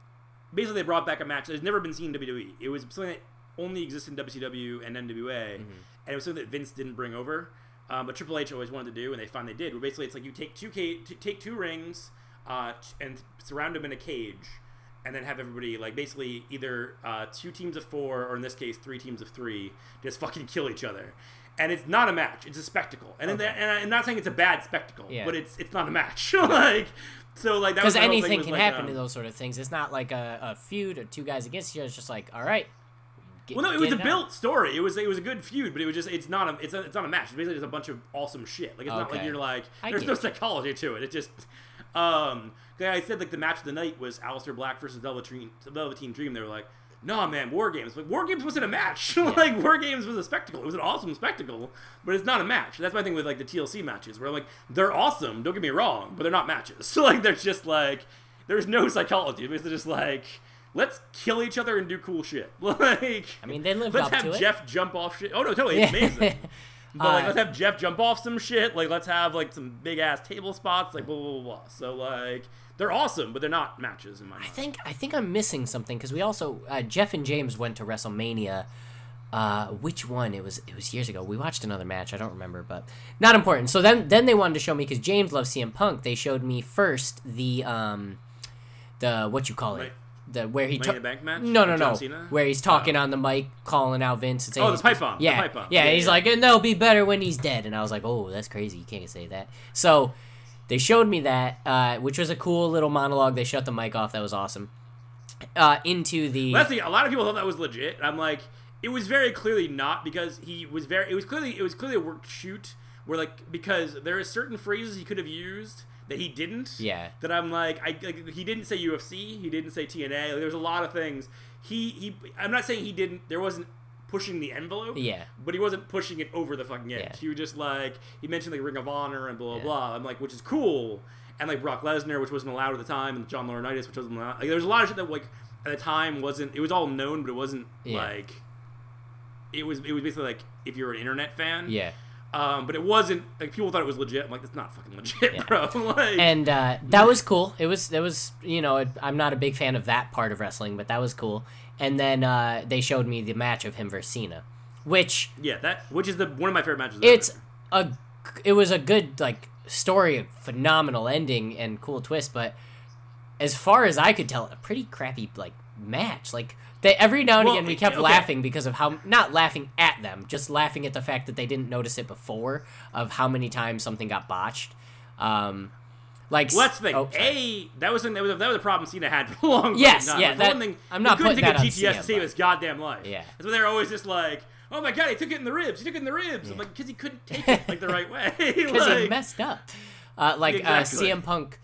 basically they brought back a match that has never been seen in WWE. It was something that only existed in WCW and NWA, and it was something that Vince didn't bring over, um, but Triple H always wanted to do, and they finally did. Where basically it's like you take two ca- t- take two rings, uh, t- and surround them in a cage. And then have everybody like basically either uh, two teams of four, or in this case, three teams of three, just (laughs) fucking kill each other. And it's not a match; it's a spectacle. And Okay. and I'm not saying it's a bad spectacle, Yeah. but it's it's not a match. (laughs) like so, like that because anything can like, happen um, in those sort of things. It's not like a, a feud or two guys against each other. It's just like, all right. get- Well, no, it was a on. built story. It was it was a good feud, but it was just it's not a it's a, it's not a match. It's basically just a bunch of awesome shit. Like it's not like you're like there's no it. psychology to it. It just um I said like the match of the night was Aleister Black versus Velveteen Velveteen Dream. They were like, no man, War Games. Like War Games wasn't a match. (laughs) like War Games was a spectacle. It was an awesome spectacle, but it's not a match. That's my thing with like the TLC matches, where like they're awesome. Don't get me wrong, but they're not matches. So (laughs) like they're just like there's no psychology. It's just like. Let's kill each other and do cool shit. (laughs) Like, I mean, they lived let's up have to it. Jeff jump off shit. Oh no, totally, it's amazing. But like, Uh, let's have Jeff jump off some shit. Like, let's have like some big ass table spots. Like, blah blah blah. blah. So like, they're awesome, but they're not matches in my I mind. think I think I'm missing something because we also uh, Jeff and James went to WrestleMania. Uh, which one? It was it was years ago. We watched another match. I don't remember, but not important. So then then they wanted to show me because James loves CM Punk. They showed me first the um the what you call it the where he ta- the Bank match? No, no, no. Cena? Where he's talking Oh. on the mic, calling out Vince and saying Oh, the he's- pipe bomb, the Yeah, pipe bomb. yeah. Yeah, he's yeah. like, and they'll be better when he's dead. And I was like, oh, that's crazy. You can't say that. So they showed me that, uh, which was a cool little monologue. They shut the mic off. That was awesome. Uh, into the That's the, a lot of people thought that was legit. and I'm like, it was very clearly not because he was very. It was clearly it was clearly a worked shoot where like because there are certain phrases he could have used that he didn't. Yeah. That I'm like, I like, he didn't say UFC. He didn't say TNA. Like, there was a lot of things. He he. I'm not saying he didn't. There wasn't pushing the envelope. Yeah. But he wasn't pushing it over the fucking edge. Yeah. He was just like he mentioned like Ring of Honor and blah blah Yeah. blah. I'm like, which is cool. And like Brock Lesnar, which wasn't allowed at the time, and John Laurinaitis, which wasn't allowed. Like there was a lot of shit that like at the time wasn't. It was all known, but it wasn't Yeah. like. It was. It was basically like if you're an internet fan. yeah. Um, but it wasn't like people thought it was legit. I'm like, it's not fucking legit, Yeah. bro. (laughs) like, and uh, that was cool. It was it was you know it, I'm not a big fan of that part of wrestling, but that was cool. And then uh, they showed me the match of him versus Cena, which yeah, that which is the one of my favorite matches. it's ever. a it was a good like story, a phenomenal ending and cool twist. But as far as I could tell, a pretty crappy like match. Like they every now and Well, again we kept okay. laughing because of how not laughing at them, just laughing at the fact that they didn't notice it before of how many times something got botched. Um, like Well, that's the thing. oh, a that was that was that was a problem Cena had (laughs) for a long Yes, time. yeah, For that- one thing, I'm not couldn't take that a GTS to save his goddamn life. Yeah. that's why they're always just like, oh my god, he took it in the ribs. He took it in the ribs. I'm like, because he couldn't take it like the right (laughs) way. (laughs) because like, he messed up. Uh, like Exactly. uh, CM Punk,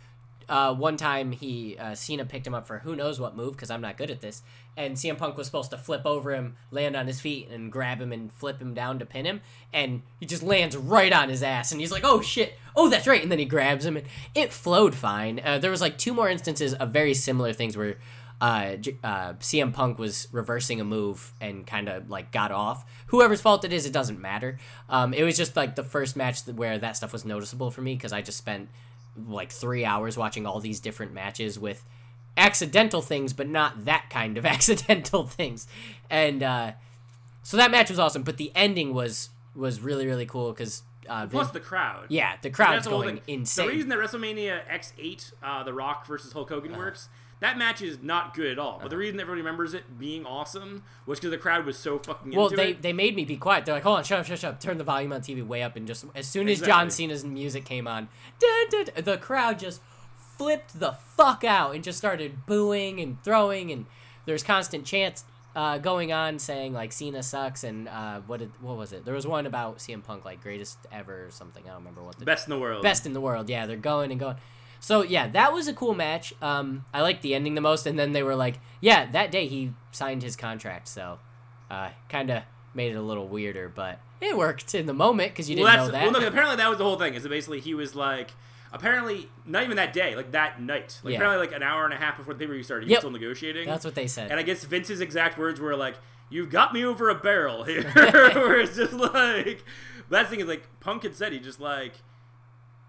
uh, one time he uh, Cena picked him up for who knows what move because I'm not good at this, and CM Punk was supposed to flip over him, land on his feet, and grab him and flip him down to pin him, and he just lands right on his ass, and he's like, "Oh shit! Oh that's right!" And then he grabs him, and it flowed fine. Uh, there was like two more instances of very similar things where. Uh, uh, CM Punk was reversing a move and kind of like got off. Whoever's fault it is, it doesn't matter. Um, it was just like the first match where that stuff was noticeable for me because I just spent like three hours watching all these different matches with accidental things, but not that kind of (laughs) accidental things. And uh, so that match was awesome, but the ending was was really really cool because uh, Plus Vin- the crowd. yeah, the crowd's That's the going insane. The reason that WrestleMania X8, uh, The Rock versus Hulk Hogan Uh-huh. works, that match is not good at all. But the reason everybody remembers it being awesome was because the crowd was so fucking well, into they, it. they made me be quiet. They're like, hold on, shut up, shut up, shut up. Turn the volume on TV way up, and just as soon as John Cena's music came on, dun, dun, dun, the crowd just flipped the fuck out and just started booing and throwing, and there's constant chants uh, going on saying like Cena sucks, and uh, what did what was it? There was one about CM Punk like greatest ever or something. I don't remember what the Best in the world. best in the world. Yeah, they're going and going. So yeah, that was a cool match. Um, I liked the ending the most, and then they were like, yeah, that day he signed his contract, so uh, kind of made it a little weirder, but it worked in the moment because you didn't know that. well. No, apparently that was the whole thing. Is that basically he was like, apparently not even that day, like that night, like Yeah. apparently like an hour and a half before the pay per view started, he Yep. was still negotiating. That's what they said. And I guess Vince's exact words were like, "You've got me over a barrel here," (laughs) where it's just like, (laughs) Last thing is like Punk had said he just like,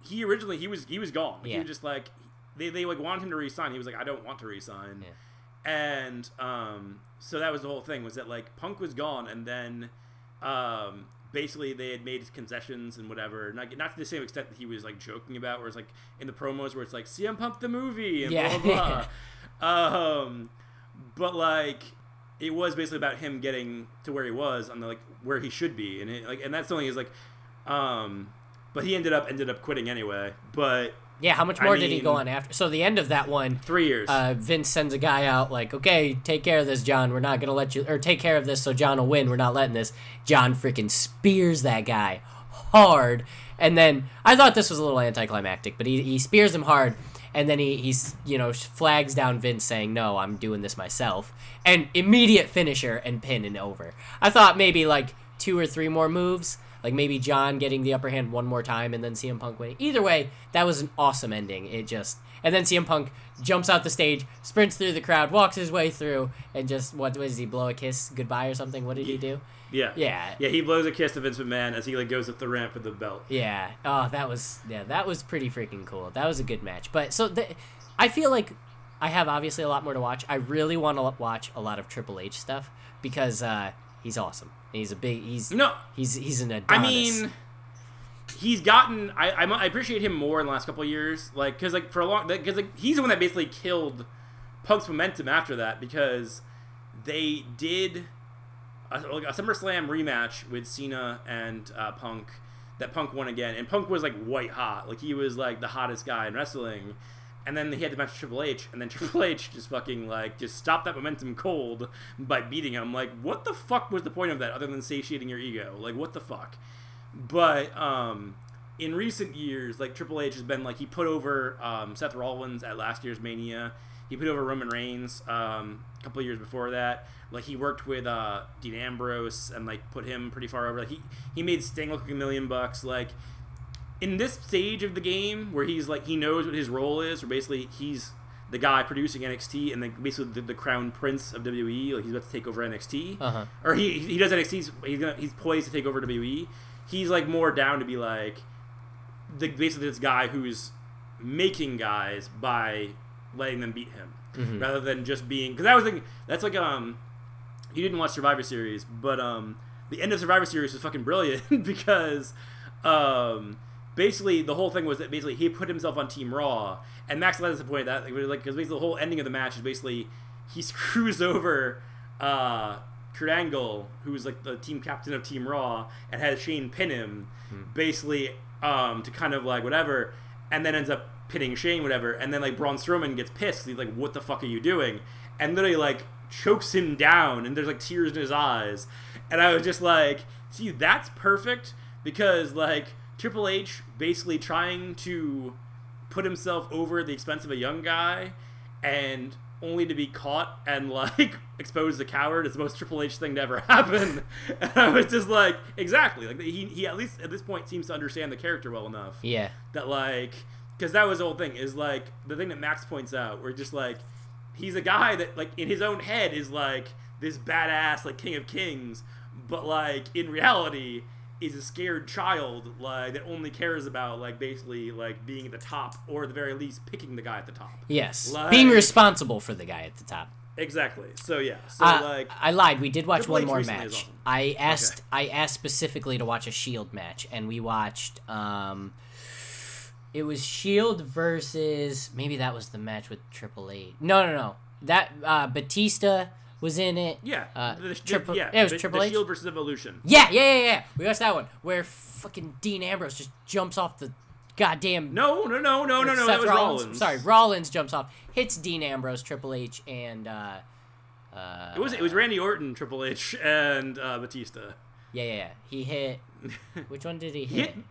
he originally he was he was gone. Like, He was just like, they they like wanted him to resign. He was like, I don't want to resign. Yeah. And um, so that was the whole thing was that like Punk was gone, and then um, basically they had made concessions and whatever. Not not to the same extent that he was like joking about, where it's like in the promos where it's like CM Punk the movie and Yeah. blah blah. (laughs) blah. um, but like it was basically about him getting to where he was on the like where he should be, and it, like and that's the only is like, um, but he ended up ended up quitting anyway. But yeah, how much I more did he go on after? So the end of that one, three years. uh, Vince sends a guy out like, okay, take care of this, John. We're not gonna let you, or take care of this so John will win. We're not letting this. John freaking spears that guy hard, and then I thought this was a little anticlimactic, but he, he spears him hard, and then he he's you know flags down Vince saying, no, I'm doing this myself, and immediate finisher and pin and over. I thought maybe like two or three more moves. Like maybe John getting the upper hand one more time and then CM Punk winning. Either way, that was an awesome ending. It just and then CM Punk jumps out the stage, sprints through the crowd, walks his way through, and just what does he blow a kiss goodbye or something? What did he do? yeah, Yeah. yeah. He blows a kiss to Vince McMahon as he like goes up the ramp with the belt. Yeah. Oh, that was yeah, that was pretty freaking cool. That was a good match. But so the, I feel like I have obviously a lot more to watch. I really want to watch a lot of Triple H stuff because uh, he's awesome. He's a big. He's No, he's he's an I mean, he's gotten. I, I I appreciate him more in the last couple of years, like because like for a long because like he's the one that basically killed Punk's momentum after that because they did a, like a SummerSlam rematch with Cena and uh, Punk that Punk won again, and Punk was like white hot, like he was like the hottest guy in wrestling. And then he had to match Triple H, and then (laughs) Triple H just fucking like just stopped that momentum cold by beating him. Like, what the fuck was the point of that other than satiating your ego? Like, what the fuck? But um, in recent years, like Triple H has been like he put over um, Seth Rollins at last year's Mania. He put over Roman Reigns um, a couple years before that. Like he worked with uh, Dean Ambrose and like put him pretty far over. Like, he he made Sting look like a million bucks. Like in this stage of the game where he's like he knows what his role is, or basically he's the guy producing NXT and like basically the, the crown prince of WWE. Like he's about to take over NXT, Uh-huh. or he he does NXT. He's, he's gonna he's poised to take over WWE. He's like more down to be like the basically this guy who's making guys by letting them beat him Mm-hmm. rather than just being because that was like that's like um you didn't watch Survivor Series, but um the end of Survivor Series was fucking brilliant (laughs) because um basically the whole thing was that basically he put himself on Team Raw and Max Landis pointed that like because basically the whole ending of the match is basically he (laughs) screws over uh Kurt Angle, who's like the team captain of Team Raw, and has Shane pin him, basically um, to kind of like whatever, and then ends up pinning Shane, whatever, and then like Braun Strowman gets pissed. He's like, "What the fuck are you doing?" And literally like chokes him down, and there's like tears in his eyes, and I was just like, "See, that's perfect," because like Triple H basically trying to put himself over at the expense of a young guy, and only to be caught and like (laughs) exposed as a coward is the most Triple H thing to ever (laughs) happen. And I was just like, exactly. Like he, he at least at this point seems to understand the character well enough Yeah. that like because that was the whole thing is like the thing that Max points out where just like he's a guy that like in his own head is like this badass like king of kings, but like in reality is a scared child like that only cares about like basically like being at the top or at the very least picking the guy at the top. Yes. Like- Being responsible for the guy at the top. Exactly. So yeah. So Uh, like I lied. We did watch Triple one H more match. I asked I asked specifically to watch a Shield match, and we watched. um It was Shield versus maybe that was the match with Triple H. No, no, no. That uh Batista was in it. yeah, Uh, the, Triple- yeah, it was the, Triple the H? Shield versus Evolution. Yeah, yeah, yeah, yeah. We watched that one where fucking Dean Ambrose just jumps off the goddamn. No, no, no, no, no, no. That was Rollins. Rollins. Sorry, Rollins jumps off, hits Dean Ambrose, Triple H, and uh, uh, It was it was Randy Orton, Triple H, and uh, Batista. yeah, yeah, yeah. He hit. (laughs) Which one did he He hit? hit,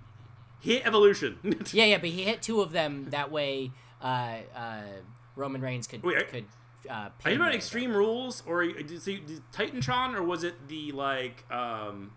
he hit Evolution. (laughs) Yeah, yeah, but he hit two of them. That way, uh, uh, Roman Reigns could Wait, could. Uh, Are you about. Extreme Rules or did, see, Titantron or was it the like um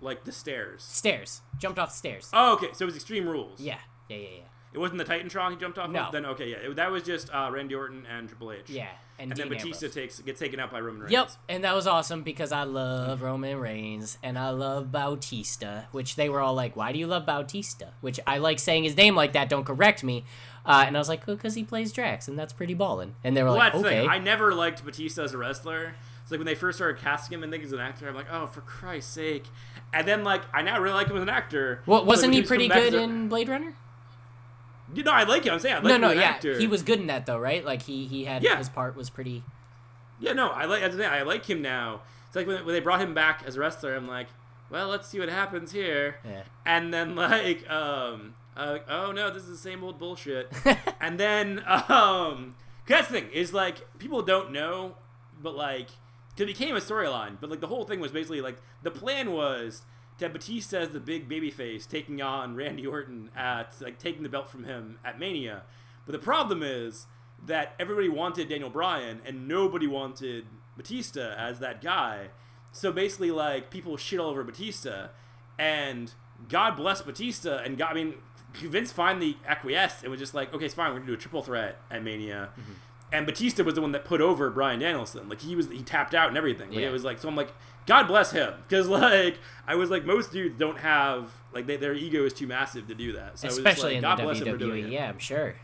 like the stairs? Stairs. Jumped off the stairs. Oh, okay. So it was Extreme Rules. Yeah, yeah, yeah, yeah. It wasn't the Titantron he jumped off No. of. Then okay, yeah, it- that was just uh, Randy Orton and Triple H. Yeah, and, And then Batista Ambrose. takes gets taken out by Roman Reigns. Yep, and that was awesome because I love Roman Reigns and I love Bautista, which they were all like, "Why do you love Bautista?" Which I like saying his name like that. Don't correct me. Uh, and I was like, "Because he plays Drax, and that's pretty ballin'." And they were Well, like, "Okay." thing. I never liked Batista as a wrestler. It's like when they first started casting him and think he's an actor, I'm like, oh, for Christ's sake. And then like I now really like him as an actor. well, wasn't when he pretty good in Blade Runner? You know, I like him. I'm saying I like no, him no, as an yeah, actor. he was good in that though, right? Like he he had Yeah. his part was pretty. Yeah, no, I like. That's the thing. I like him now. It's like when, when they brought him back as a wrestler. I'm like, well, let's see what happens here. Yeah. And then (laughs) like, um, uh, oh no, this is the same old bullshit. (laughs) (laughs) and then, um, that's the thing is like people don't know, but like it became a storyline. But like the whole thing was basically like the plan was to have Batista as the big babyface taking on Randy Orton at like taking the belt from him at Mania. But the problem is that everybody wanted Daniel Bryan and nobody wanted Batista as that guy. So basically, like people shit all over Batista, and God bless Batista, and God, I mean, Vince finally acquiesced and was just like, okay, it's fine, we're gonna do a triple threat at Mania. And Batista was the one that put over Bryan Danielson. Like he was, he tapped out and everything. Like, Yeah. It was like, so I'm like, God bless him, (laughs) because like I was like, most dudes don't have like they, their ego is too massive to do that. So I was just Especially like, in God the bless him for doing WWE. Yeah, I'm sure.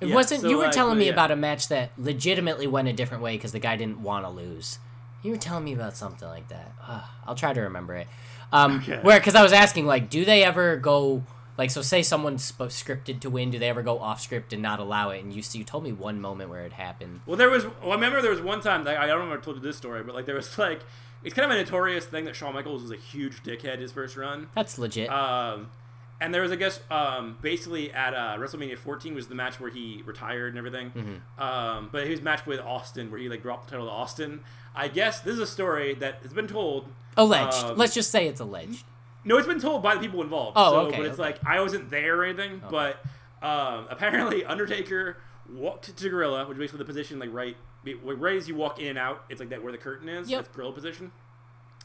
It Yeah, wasn't. so, you were like, telling me yeah. about a match that legitimately went a different way because the guy didn't want to lose. You were telling me about something like that. Ugh, I'll try to remember it. Um, (laughs) Okay. Where, because I was asking, like, do they ever go like, so say someone's scripted to win, do they ever go off script and not allow it? And you, you told me one moment where it happened. Well, there was. Well, I remember there was one time. Like, I don't remember if I told you this story, but like there was (laughs) like it's kind of a notorious thing that Shawn Michaels was a huge dickhead his first run. That's legit. Um, and there was, I guess, um, basically at uh, WrestleMania 14 was the match where he retired and everything. Mm-hmm. Um, but his match with Austin, where he like dropped the title to Austin. I guess this is a story that has been told. alleged. um, Let's just say it's alleged. No, it's been told by the people involved. Oh, so, okay, But it's okay. like I wasn't there or anything. But um, apparently, Undertaker walked to Gorilla, which is basically the position like right, right as you walk in and out. It's like that where the curtain is. Yep. It's Gorilla position.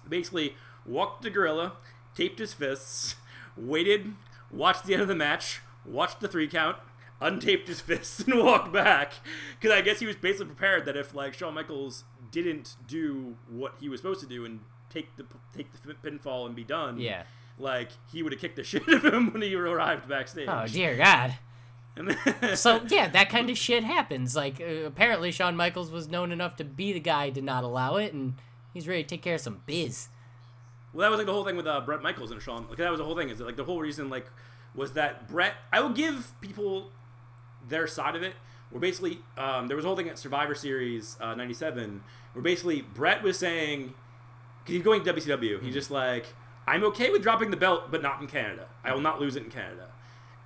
Basically, walked to Gorilla, taped his fists, waited, watched the end of the match, watched the three count. Untaped his fists (laughs) and walked back because I guess he was basically prepared that if like Shawn Michaels didn't do what he was supposed to do and take the take the pinfall and be done, Yeah. like he would have kicked the (laughs) shit of him when he arrived backstage. Oh dear God. (laughs) So yeah, that kind of shit happens. Like uh, apparently Shawn Michaels was known enough to be the guy to not allow it, and he's ready to take care of some biz. well, that was like the whole thing with uh, Bret Michaels and Shawn. Like that was the whole thing. Is that, like the whole reason like was that Bret? I will give people their side of it. Where basically um, there was a whole thing at Survivor Series uh, '97 where basically Bret was saying he's going to WCW. He's hmm. just like, I'm okay with dropping the belt, but not in Canada. I will not lose it in Canada.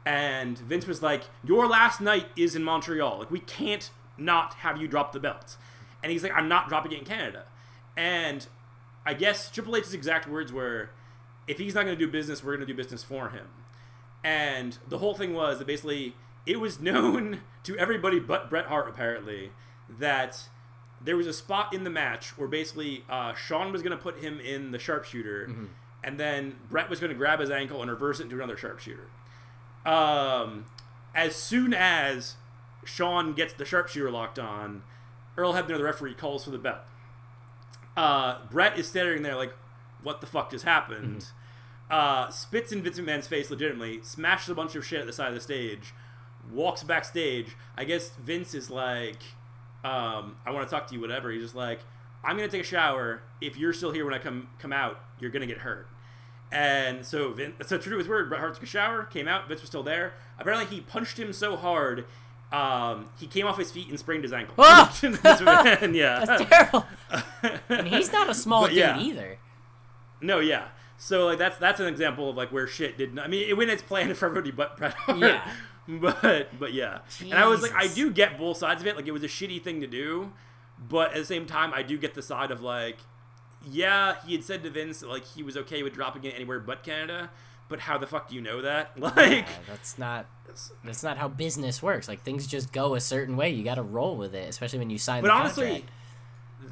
And Vince was like, Your last night is in Montreal. Like, we can't not have you drop the belt. And he's like, I'm not dropping it in Canada. And I guess Triple H's exact words were, If he's not going to do business, we're going to do business for him. And the whole thing was that basically it was (laughs) known to everybody but Bret Hart, apparently, that there was a spot in the match where basically uh, Shawn was going to put him in the sharpshooter, and then Bret was going to grab his ankle and reverse it into another sharpshooter. Um, as soon as Shawn gets the sharpshooter locked on, Earl Hebner, the referee, calls for the bell. Uh, Bret is standing there like, what the fuck just happened? Uh, spits in Vince McMahon's face legitimately, smashes a bunch of shit at the side of the stage, walks backstage. I guess Vince is like, Um, I want to talk to you, whatever. He's just like, I'm gonna take a shower. If you're still here when I come come out, you're gonna get hurt. And so, Vin, so true to his word, Bret Hart took a shower, came out. Vince was still there. Apparently, he punched him so hard, um, he came off his feet and sprained his ankle. (laughs) And (laughs) yeah, (laughs) That's terrible. and he's not a small But dude yeah. either. No, yeah. So like that's that's an example of like where shit didn't. I mean, it went its plan for everybody but Bret Hart. Yeah. (laughs) But but yeah, and I was like, I do get both sides of it. Like it was a shitty thing to do, but at the same time, I do get the side of like, yeah, he had said to Vince that, like he was okay with dropping it anywhere but Canada. But how the fuck do you know that? (laughs) Like, Yeah, that's not that's not how business works. Like things just go a certain way. You got to roll with it, especially when you sign But honestly, contract.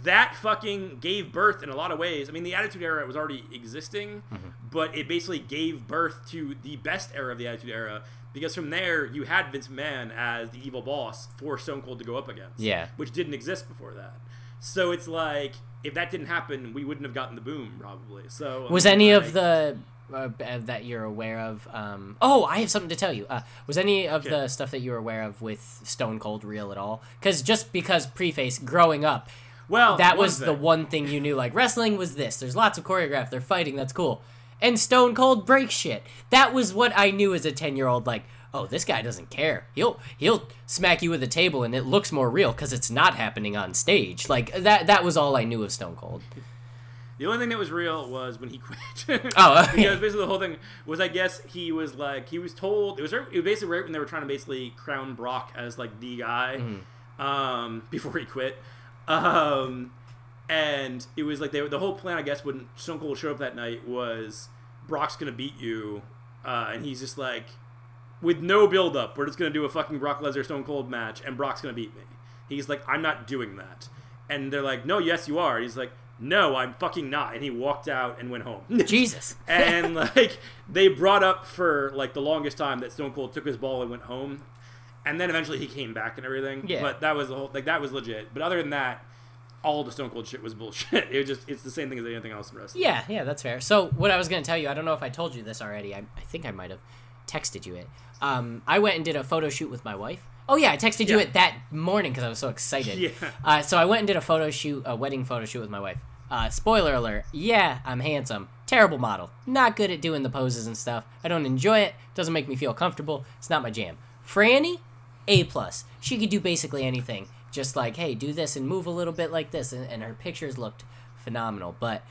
that fucking gave birth in a lot of ways. I mean, the Attitude Era was already existing, Mm-hmm. but it basically gave birth to the best era of the Attitude Era because from there you had Vince McMahon as the evil boss for Stone Cold to go up against. Yeah. Which didn't exist before that. So it's like if that didn't happen, we wouldn't have gotten the boom probably. So I Was mean, any like- of the uh, that you're aware of? Um, oh, I have something to tell you. Uh, was any of Okay. the stuff that you were aware of with Stone Cold real at all? Because just because preface growing up, well that was the one thing you knew. Like wrestling was this. There's lots of choreograph. They're fighting. That's cool. And Stone Cold breaks shit. That was what I knew as a ten year old. Like, oh, this guy doesn't care. He'll he'll smack you with a table, and it looks more real because it's not happening on stage. Like that. That was all I knew of Stone Cold. The only thing that was real was when he (laughs) quit. Oh, okay. because basically the whole thing was, I guess he was like he was told it was it was basically right when they were trying to basically crown Brock as like the guy, Mm-hmm. um, (laughs) before he quit, um, and it was like they the whole plan I guess when Stone Cold showed up that night was Brock's gonna beat you, uh, and he's just like with no build up, we're just gonna do a fucking Brock Lesnar Stone Cold match, and Brock's gonna beat me. He's like, I'm not doing that, and they're like, No, yes, you are. He's like, No, I'm fucking not, and he walked out and went home. (laughs) Jesus. and (laughs) like they brought up for like the longest time that Stone Cold took his ball and went home, and then eventually he came back and everything. Yeah. But that was the whole like that was legit. But other than that, all the Stone Cold shit was bullshit. (laughs) It was just it's the same thing as anything else in wrestling. Yeah, yeah, that's fair. So what I was going to tell you, I don't know if I told you this already. I, I think I might have texted you it. Um, I went and did a photo shoot with my wife. Oh yeah, I texted you it that morning because I was so excited. Yeah. Uh, so I went and did a photo shoot, a wedding photo shoot with my wife. Uh, spoiler alert: Yeah, I'm handsome. Terrible model. Not good at doing the poses and stuff. I don't enjoy it. Doesn't make me feel comfortable. It's not my jam. Franny, A plus. She could do basically anything. Just like, hey, do this and move a little bit like this, and, and her pictures looked phenomenal. But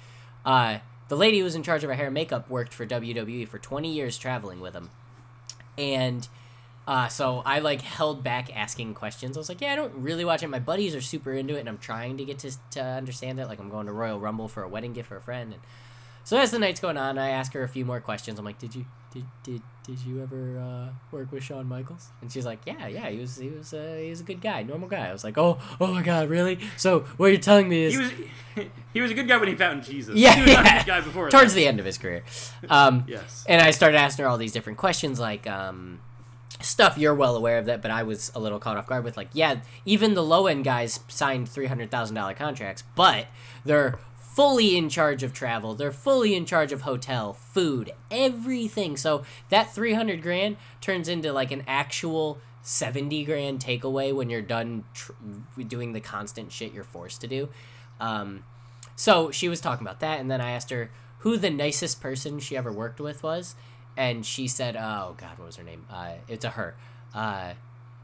uh, the lady who was in charge of her hair and makeup worked for WWE for 20 years, traveling with them, and uh, so I like held back asking questions. I was like, yeah, I don't really watch it. My buddies are super into it, and I'm trying to get to to understand it. Like I'm going to Royal Rumble for a wedding gift for a friend, and so as the night's going on, I ask her a few more questions. I'm like, did you did did, did you ever uh, work with Shawn Michaels? And she's like, yeah, yeah, he was he was uh, he was a good guy, normal guy. I was like, oh oh my god, really? So what you're telling me is He was (laughs) he was a good guy when he found Jesus. yeah, he was not a guy before. towards that. the end of his career. Um, (laughs) Yes. and I started asking her all these different questions, like um, stuff you're well aware of that, but I was a little caught off guard with. Like, yeah, even the low end guys signed three hundred thousand dollar contracts, but they're fully in charge of travel. They're fully in charge of hotel, food, everything. So that three hundred grand turns into like an actual. 70 grand takeaway when you're done tr- doing the constant shit you're forced to do. Um, so she was talking about that, and then I asked her who the nicest person she ever worked with was, and she said, "Oh God, what was her name? Uh, it's a her, uh,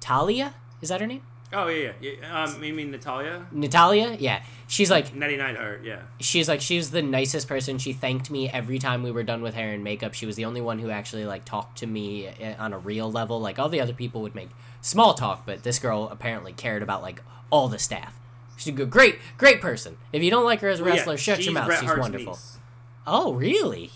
Talia. Is that her name? Oh yeah, yeah. yeah. Um, you mean Natalya? Natalya? Yeah. She's like, Nattie Neidhart. Yeah. she's like, she's the nicest person. She thanked me every time we were done with hair and makeup. She was the only one who actually like talked to me uh, on a real level. Like all the other people would make small talk, but this girl apparently cared about like all the staff. She's a good, great, great person. If you don't like her as a Well, yeah, wrestler, shut she's your mouth. Bret she's Hart's wonderful. niece. Oh, really?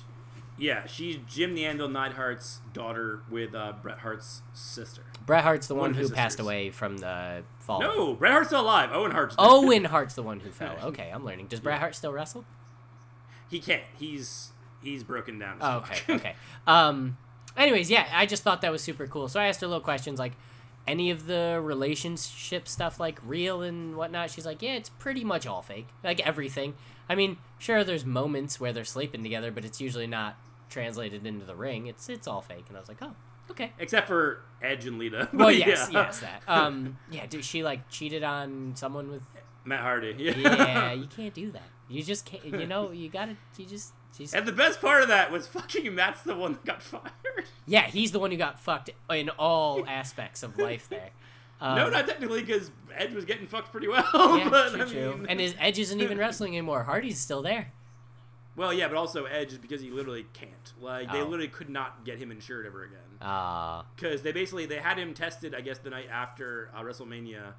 Yeah, she's Jim the Anvil Neidhart's daughter with uh, Bret Hart's sister. Bret Hart's the One one who his passed away from the fall. No, Bret Hart's still alive. Owen Hart's dead. Owen Hart's the one who fell. (laughs) Okay, I'm learning. Does Bret Hart still wrestle? he can't. He's he's broken down. Oh, okay, (laughs) okay. Um, anyways, yeah, I just thought that was super cool. So I asked her little questions like, any of the relationship stuff like real and whatnot? She's like, yeah, it's pretty much all fake. Like everything. I mean, sure, there's moments where they're sleeping together, but it's usually not translated into the ring. It's it's all fake. And I was like, oh, Okay. except for Edge and Lita. (laughs) Well, yes, yeah. yes, that. Um, yeah, did she like cheated on someone with? Matt Hardy. Yeah. (laughs) Yeah, you can't do that. You just can't. You know, you gotta. You just. And the best part of that was fucking Matt's the one that got fired. yeah, he's the one who got fucked in all (laughs) aspects of life there. Um, no, not technically, because Edge was getting fucked pretty well. Yeah, but true, I true. And his Edge isn't even wrestling anymore. Hardy's still there. Well, yeah, but also Edge is because he literally can't. Like they Oh. literally could not get him insured ever again. Ah, because they basically they had him tested i guess the night after uh, wrestlemania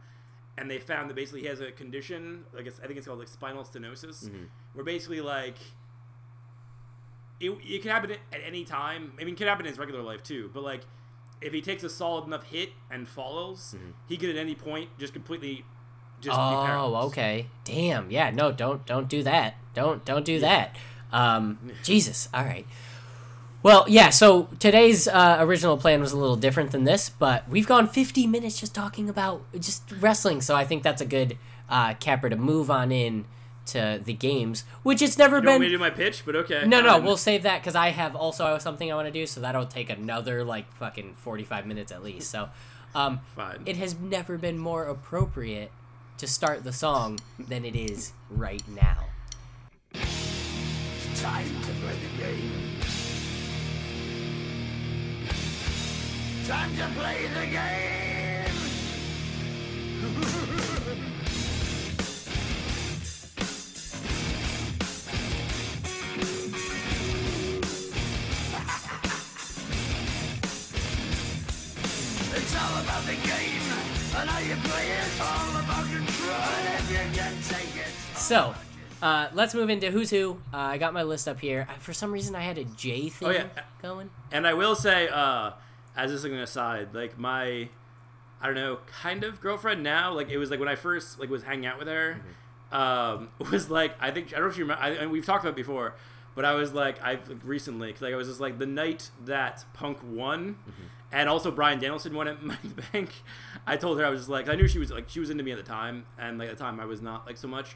and they found that basically he has a condition i guess i think it's called like spinal stenosis Mm-hmm. where basically like it, it can happen at any time i mean it can happen in his regular life too but like if he takes a solid enough hit and follows he could at any point just completely just oh, okay. Damn. Yeah. No, don't don't do that. Don't don't do that. Um, Jesus. All right. Well, yeah. So today's uh, original plan was a little different than this, but we've gone 50 minutes just talking about just wrestling. So I think that's a good uh, capper to move on in to the games, which it's never you don't want been. me to do my pitch but okay No, no, fine. we'll save that because I have also something I want to do, so that'll take another like fucking forty-five minutes at least. So, um, Fine. it has never been more appropriate to start the song than it is right now. Time to play the game. Time to play the game. (laughs) So, uh, let's move into who's who. Uh, I got my list up here. I, for some reason, I had a J thing Oh, yeah. going. And I will say, uh, as just like an aside, like my, I don't know, kind of girlfriend now, like it was like when I first like was hanging out with her, um, (laughs) was like I think I don't know if you remember, I, and we've talked about it before, but I was like I recently because like I was just like the night that Punk won, and also Bryan Danielson won at (laughs) Money in the Bank. I told her I was just like I knew she was like she was into me at the time, and like at the time I was not like so much.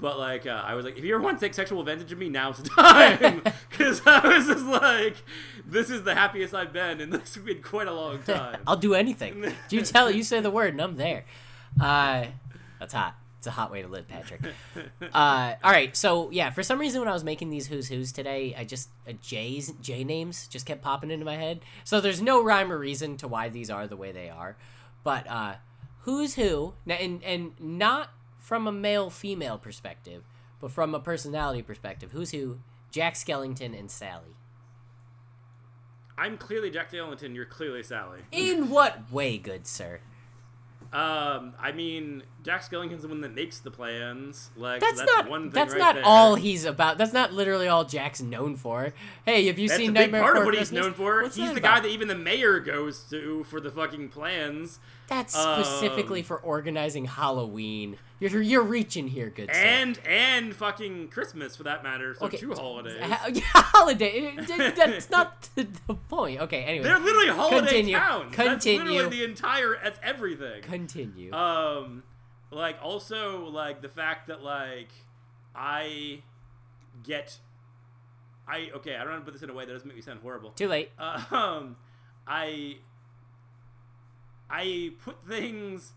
But like uh, I was like, if you ever want to take sexual advantage of me, now's the (laughs) time. (laughs) Because I was just like, this is the happiest I've been, in this been quite a long time. I'll do anything. you tell you say the word, and I'm there. Uh, that's hot. It's a hot way to live, Patrick. Uh, all right, so yeah, for some reason when I was making these who's who's today, I just uh, J's J names just kept popping into my head. So there's no rhyme or reason to why these are the way they are, but uh, who's who, and and not from a male female perspective, but from a personality perspective. Who's who? Jack Skellington and Sally. I'm clearly Jack Skellington. You're clearly Sally. In what way, good sir? Um, I mean, Jack Skellington's the one that makes the plans. Like, That's, that's not one thing that's right not there. all he's about. That's not literally all Jack's known for. Hey, have you That's seen a big Nightmare part of what Christmas? he's known for. What's he's the about? guy that even the mayor goes to for the fucking plans. That's specifically um, for organizing Halloween. You're you're reaching here, good sir. And and fucking Christmas for that matter. So Okay. two holidays. Ha- (laughs) holiday. (laughs) That's not the, point. Okay. Anyway, They're literally holiday Continue. towns. That's literally the entire. That's everything. continue. Um, like also like the fact that like I get, I okay. I don't want to put this in a way that doesn't make me sound horrible. Too late. Uh, (laughs) um, I I put things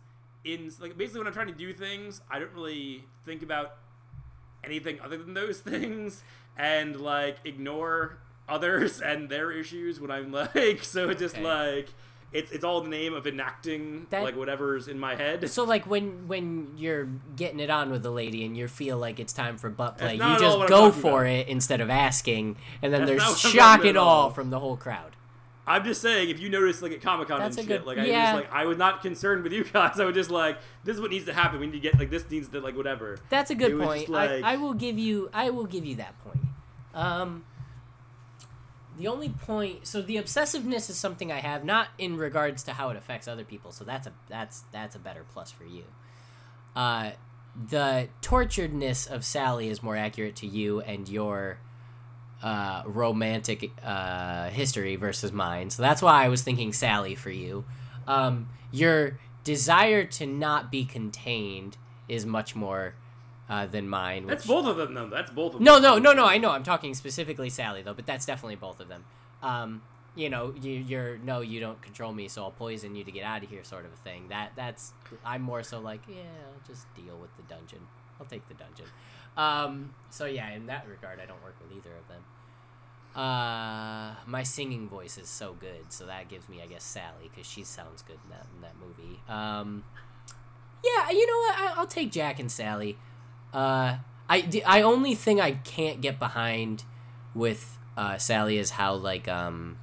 in like basically when I'm trying to do things, I don't really think about anything other than those (laughs) things and like ignore others (laughs) and their issues when I'm like so it's just like it's it's all the name of enacting That- like whatever's in my head. So like when when you're getting it on with a lady and you feel like it's time for butt play, you not at all just go for about. it instead of asking, and then That's there's not what I'm talking shock and all. from the whole crowd. I'm just saying, if you notice, like at Comic Con and shit, good- like I yeah. just like, I was not concerned with you guys. (laughs) I was just like, this is what needs to happen. We need to get like this needs to like whatever. That's a good point. like- I, I will give you I will give you that point. Um the only point so the obsessiveness is something I have not in regards to how it affects other people. So that's a that's that's a better plus for you. Uh the torturedness of Sally is more accurate to you and your uh, romantic uh, history versus mine. So that's why I was thinking Sally for you. Um, your desire to not be contained is much more uh, than mine. That's both of them, though. That's both of them. No, no, no, no. I know. I'm talking specifically Sally though, but that's definitely both of them. Um, you know, you, you're no, you don't control me, so I'll poison you to get out of here, sort of a thing. That that's I'm more so like, yeah, I'll just deal with the dungeon. I'll take the dungeon. Um, so yeah, in that regard, I don't work with either of them. Uh, my singing voice is so good, so that gives me, I guess, Sally because she sounds good in that in that movie. Um, yeah, you know what? I, I'll take Jack and Sally. Uh, I the I only thing I can't get behind with uh, Sally is how like um.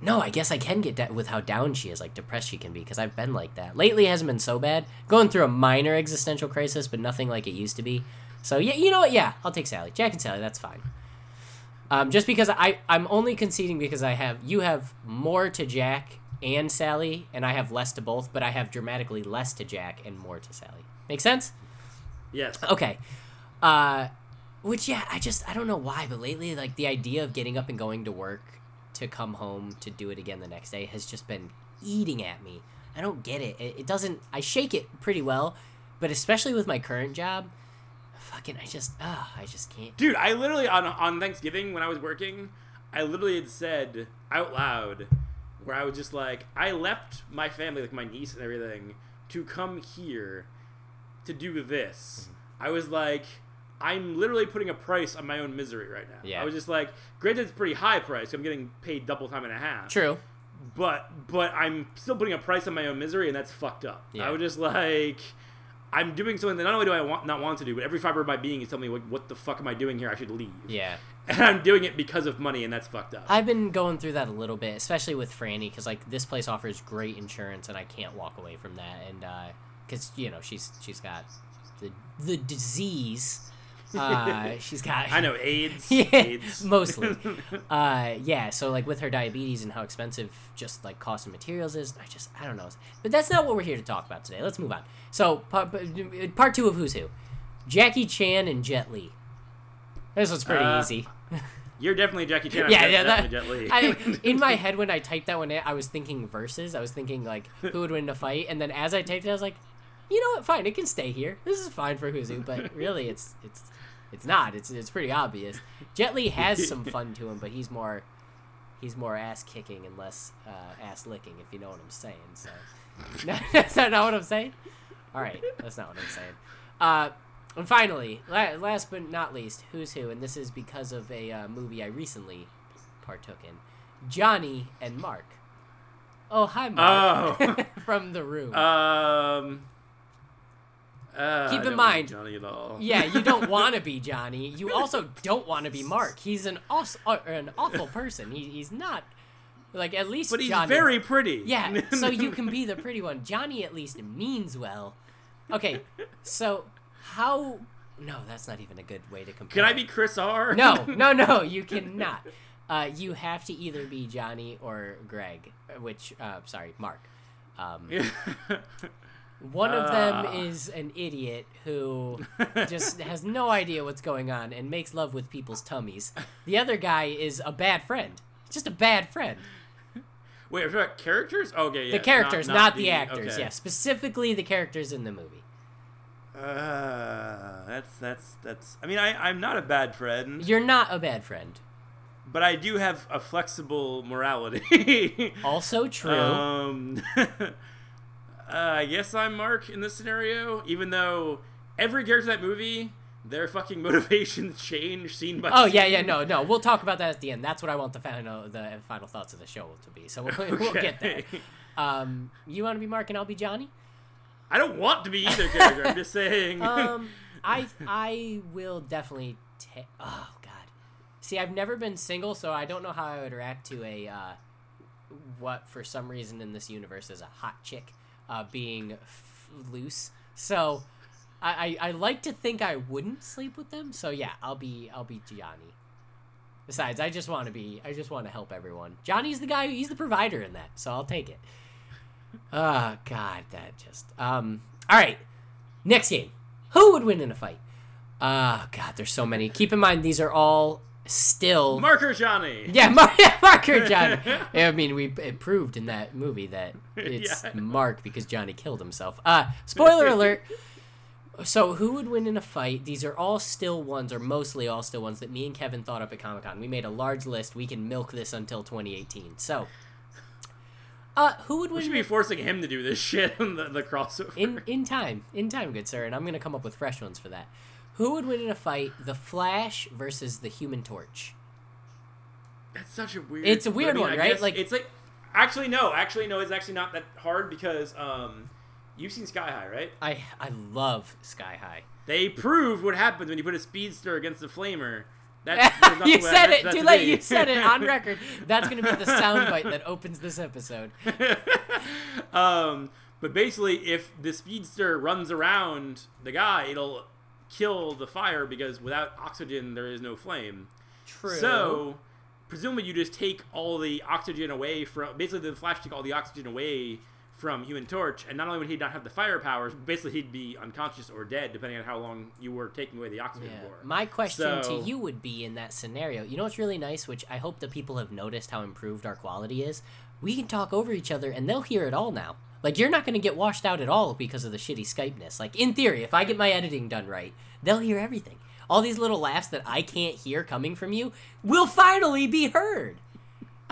No, I guess I can get that with how down she is, like depressed she can be, because I've been like that. Lately, hasn't been so bad. Going through a minor existential crisis, but nothing like it used to be. So yeah, you know what? Yeah, I'll take Sally, Jack and Sally. That's fine. Um, just because I I'm only conceding because I have you have more to Jack and Sally, and I have less to both, but I have dramatically less to Jack and more to Sally. Make sense? Yes. Okay. Uh which yeah, I just I don't know why, but lately like the idea of getting up and going to work to come home to do it again the next day has just been eating at me. I don't get it. It, it doesn't I shake it pretty well, but especially with my current job, fucking I just ah, I just can't. Dude, I literally on on Thanksgiving when I was working, I literally had said out loud where I was just like, I left my family, like my niece and everything, to come here to do this. Mm-hmm. I was like, I'm literally putting a price on my own misery right now. Yeah. I was just like, granted, it's a pretty high price. I'm getting paid double time and a half. True. But but I'm still putting a price on my own misery, and that's fucked up. Yeah. I was just like, I'm doing something that not only do I want not want to do, but every fiber of my being is telling me, what, what the fuck am I doing here? I should leave. Yeah. (laughs) And I'm doing it because of money, and that's fucked up. I've been going through that a little bit, especially with Franny, because like this place offers great insurance, and I can't walk away from that, and uh, because you know she's she's got the the disease, uh, she's got I know AIDS. (laughs) yeah, AIDS. mostly. (laughs) uh, yeah, so like with her diabetes and how expensive just like cost of materials is, I just I don't know. But that's not what we're here to talk about today. Let's move on. So part, part two of Who's Who, Jackie Chan and Jet Li. This was pretty Uh, easy. (laughs) You're definitely Jackie Chan. Yeah, yeah. That, Jet Li. I, in my head, when I typed that one in, I was thinking verses. I was thinking like who would win in a fight, and then as I typed it, I was like, you know what? Fine, it can stay here. This is fine for Who's Who, but really, it's it's it's not. It's it's pretty obvious. Jet Li has some (laughs) fun to him, but he's more he's more ass kicking and less uh, ass licking, if you know what I'm saying. So (laughs) that's not what I'm saying. All right, that's not what I'm saying. Uh, and finally, la- last but not least, who's who, and this is because of a uh, movie I recently partook in. Johnny and Mark. Oh, hi, Mark. Oh. (laughs) From the room. um. Uh, Keep in mind- Johnny at all. yeah, you don't (laughs) want to be Johnny. You also don't want to be Mark. He's an aus- uh, an awful person. He, he's not like at least but he's Johnny. very pretty. Yeah, so (laughs) you can be the pretty one. Johnny at least means well. Okay, so how? No, that's not even a good way to compare. Can I be Chris R? No, no, (laughs) no. You cannot. Uh, you have to either be Johnny or Greg, uh, which uh, sorry, Mark. Um, one of them Ah. is an idiot who just (laughs) has no idea what's going on and makes love with people's tummies. The other guy is a bad friend. Just a bad friend. Wait, are about characters? Okay, yeah. the characters, not, the, the actors. okay. Yeah, specifically the characters in the movie. Uh, that's that's that's. I mean, I I'm not a bad friend, You're not a bad friend. but I do have a flexible morality. Also true. (laughs) Um, (laughs) uh, guess I'm Mark in this scenario, even though every character in that movie, their fucking (laughs) motivations change scene by oh scene. yeah, yeah, no, no. We'll talk about that at the end. That's what I want the final the final thoughts of the show to be. So we'll, (laughs) (laughs) we'll get there. Um, you want to be Mark and I'll be Johnny. I don't want to be either character. I'm just saying. Um, I I will definitely take. Oh God. See, I've never been single, so I don't know how I would react to a uh, what for some reason in this universe is a hot chick uh, being f- loose. So I, I I like to think I wouldn't sleep with them. So yeah, I'll be I'll be Gianni. Besides, I just want to be I just want to help everyone. Johnny's the guy. He's the provider in that, so I'll take it. Oh God, that just um. All right, next game. Who would win in a fight? Ah, God, there's so many. Keep in mind these are all still. Marker Johnny. yeah, Mar- Marker Johnny. I mean, we it proved in that movie that it's (laughs) Yeah. Mark because Johnny killed himself. Uh, spoiler (laughs) alert. So who would win in a fight? These are all still ones, or mostly all still ones that me and Kevin thought up at Comic Con. We made a large list. We can milk this until 2018. So, uh, who would win? We should be forcing him to do this (laughs) shit in the, the crossover. in in time? In time, good sir. And I'm gonna come up with fresh ones for that. Who would win in a fight? The Flash versus the Human Torch. That's such a weird. It's a weird I mean, one, I right? Like- it's like actually no, actually no, it's actually not that hard because um, you've seen Sky High, right? I I love Sky High. They prove what happens when you put a speedster against a flamer. That's, (laughs) you the way I said it too to late. be. You said it on record. (laughs) That's gonna be the soundbite that opens this episode. (laughs) um, but basically, if the speedster runs around the guy, it'll kill the fire because without oxygen, there is no flame. True. So, presumably, you just take all the oxygen away from. Basically, the Flash took all the oxygen away from Human Torch, and not only would he not have the fire powers, basically he'd be unconscious or dead, depending on how long you were taking away the oxygen Yeah. for. My question So- to you would be in that scenario. You know what's really nice, which I hope that people have noticed how improved our quality is. We can talk over each other, and they'll hear it all now. Like you're not going to get washed out at all because of the shitty Skypeness. Like in theory, if I get my editing done right, they'll hear everything. All these little laughs that I can't hear coming from you will finally be heard.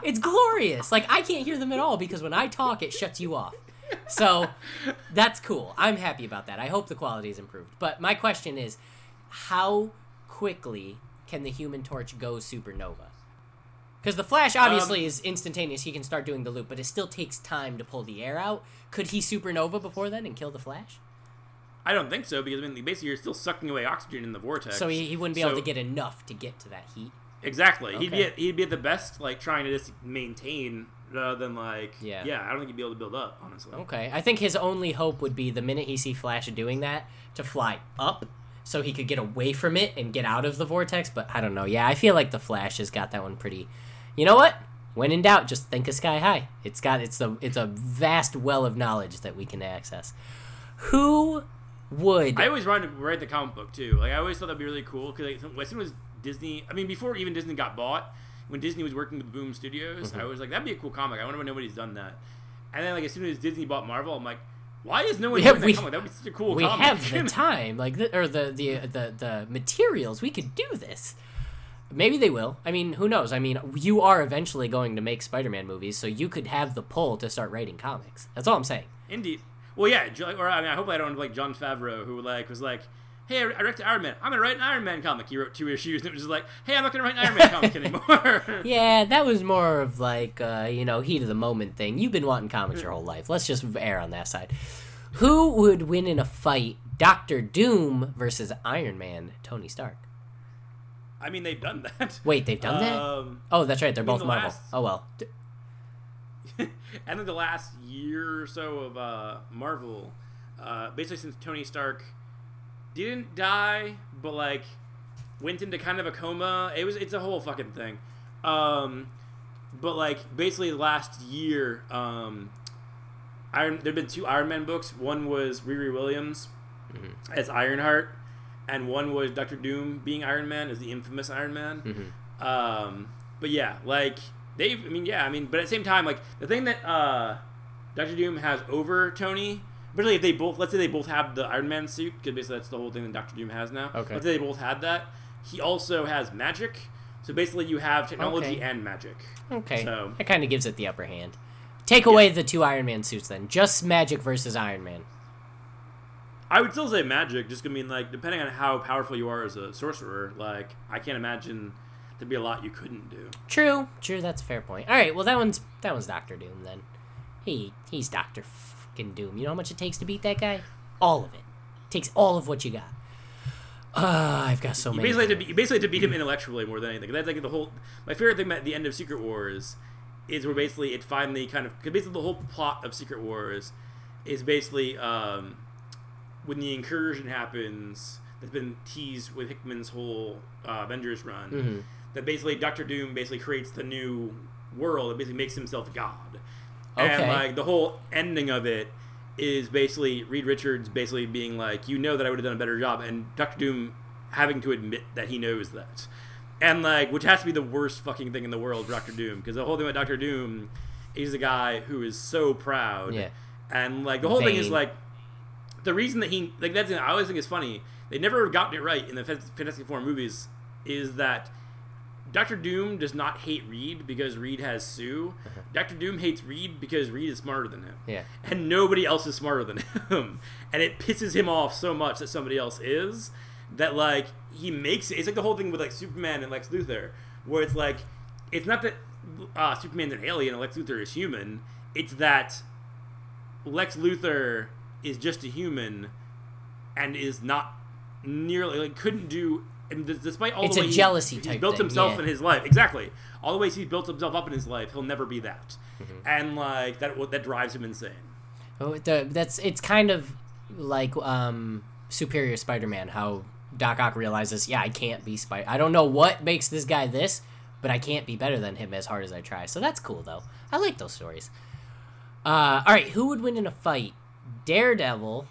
It's glorious. Like I can't hear them at all because when I talk, it shuts you off. So that's cool. I'm happy about that. I hope the quality is improved. But my question is, how quickly can the Human Torch go supernova? Because the Flash obviously Um, is instantaneous. He can start doing the loop, but it still takes time to pull the air out. Could he supernova before then and kill the Flash? I don't think so because I mean, basically, you're still sucking away oxygen in the vortex. So he, he wouldn't be able to get enough to get to that heat. Exactly. He'd be at, he'd be at the best, like trying to just maintain rather than like Yeah. yeah. I don't think he'd be able to build up, honestly. Okay, I think his only hope would be the minute he see Flash doing that to fly up, so he could get away from it and get out of the vortex. But I don't know. Yeah, I feel like the Flash has got that one pretty. You know what? When in doubt, just think of Sky High. It's got it's a it's a vast well of knowledge that we can access. Who would? I always wanted to write the comic book too. Like I always thought that'd be really cool because like, as soon as Disney, I mean, before even Disney got bought, when Disney was working with Boom Studios, Mm-hmm. I was like, that'd be a cool comic. I wonder when nobody's done that. And then like as soon as Disney bought Marvel, I'm like, why is no one Yeah, doing that comic? That'd be such a cool we comic. have the (laughs) time, like the, or the, the the the materials. We could do this. Maybe they will. I mean, who knows? I mean, you are eventually going to make Spider-Man movies, so you could have the pull to start writing comics. That's all I'm saying. Indeed. Well, yeah, or I mean, I hope I don't like Jon Favreau, who like was like, "Hey, I directed Iron Man. I'm gonna write an Iron Man comic." He wrote two issues, and it was just like, "Hey, I'm not gonna write an Iron Man comic (laughs) anymore." (laughs) Yeah, that was more of like uh, you know heat of the moment thing. You've been wanting comics your whole life. Let's just err on that side. Who would win in a fight? Doctor Doom versus Iron Man, Tony Stark. I mean, they've done that. Wait, they've done that? Um, Oh, that's right. They're both the Marvel. last- Oh well. And (laughs) then the last year or so of uh, Marvel, uh, basically since Tony Stark didn't die, but like went into kind of a coma. It was it's a whole fucking thing. Um, but like basically the last year, um, Iron there've been two Iron Man books. One was Riri Williams as Ironheart, and one was Doctor Doom being Iron Man as the infamous Iron Man. Um, but yeah, like they've. I mean, yeah, I mean, but at the same time, like the thing that uh, Doctor Doom has over Tony, particularly if they both, let's say they both have the Iron Man suit, because basically that's the whole thing that Doctor Doom has now. Okay. Let's say they both had that. He also has magic. So basically, you have technology Okay. and magic. Okay, So- that kind of gives it the upper hand. Take away the two Iron Man suits then. Just Magic versus Iron Man. I would still say magic, just gonna mean, like depending on how powerful you are as a sorcerer, like I can't imagine there'd be a lot you couldn't do. True, true. That's a fair point. All right, well that one's that one's Doctor Doom then. He he's Doctor fucking Doom. You know how much it takes to beat that guy? All of it. takes all of what you got. Uh, I've got so You many. basically to be, you basically have to beat him intellectually more than anything. That's like the whole. My favorite thing about the end of Secret Wars is where basically it finally kind of because basically the whole plot of Secret Wars is basically um, when the incursion happens that's been teased with Hickman's whole uh, Avengers run. Mm-hmm. That basically Doctor Doom basically creates the new world. It basically makes himself God. Okay. And like the whole ending of it is basically Reed Richards basically being like, you know that I would have done a better job, and Doctor Doom having to admit that he knows that, and like, which has to be the worst fucking thing in the world Doctor Doom, because the whole thing about Doctor Doom is a guy who is so proud, Yeah. and like the whole thing is like, the reason that he like that's I always think is funny. They never gotten it right in the Fantastic Four movies. Is that Doctor Doom does not hate Reed because Reed has Sue. Doctor Doom hates Reed because Reed is smarter than him. Yeah. And nobody else is smarter than (laughs) him. And it pisses him off so much that somebody else is that like he makes it. It's like the whole thing with like Superman and Lex Luthor, where it's like it's not that uh, Superman's an alien and Lex Luthor is human. It's that Lex Luthor is just a human and is not nearly like couldn't do. And despite all It's the a way he- jealousy he's built thing, himself yeah. in his life exactly all the ways he's built himself up in his life, he'll never be that, Mm-hmm. and like that that drives him insane. Oh, the, that's it's kind of like um, Superior Spider-Man. How Doc Ock realizes, yeah, I can't be Spider. I don't know what makes this guy this, but I can't be better than him as hard as I try. So that's cool, though. I like those stories. Uh, all right, who would win in a fight? Daredevil,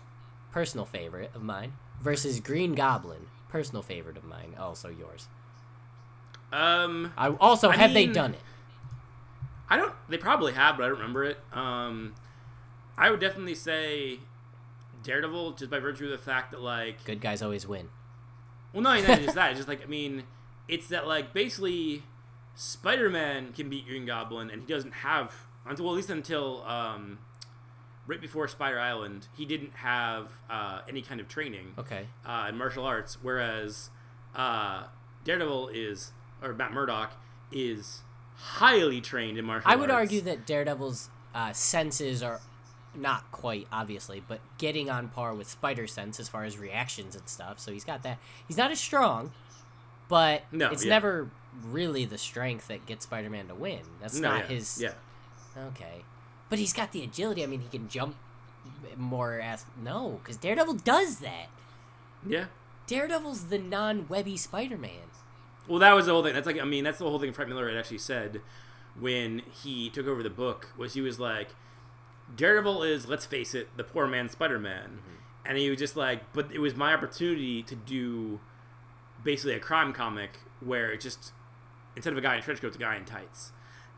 personal favorite of mine, versus Green Goblin, personal favorite of mine, also yours. Um, I also I have they done it? I don't. They probably have, but I don't remember it. Um, I would definitely say Daredevil, just by virtue of the fact that like Good guys always win. Well, no, not just that. (laughs) It's just like I mean, it's that like basically, Spider-Man can beat Green Goblin, and he doesn't have until well, at least until um, right before Spider Island, he didn't have uh, any kind of training Okay. uh, in martial arts, whereas uh, Daredevil is or Matt Murdock is highly trained in martial arts. I arts. would argue that Daredevil's uh, senses are not quite obviously, but getting on par with Spider Sense as far as reactions and stuff. So he's got that. He's not as strong, but No, it's yeah. never really the strength that gets Spider-Man to win. That's No, not yeah, his. Yeah, Okay, but he's got the agility. I mean, he can jump more. As no, because Daredevil does that. yeah. Daredevil's the non-webby Spider-Man. Well, that was the whole thing. That's like, I mean, that's the whole thing Frank Miller had actually said when he took over the book. Was he was like, Daredevil is, let's face it, the poor man Spider-Man, mm-hmm. and he was just like, but it was my opportunity to do basically a crime comic where it just instead of a guy in trench coat, it's a guy in tights,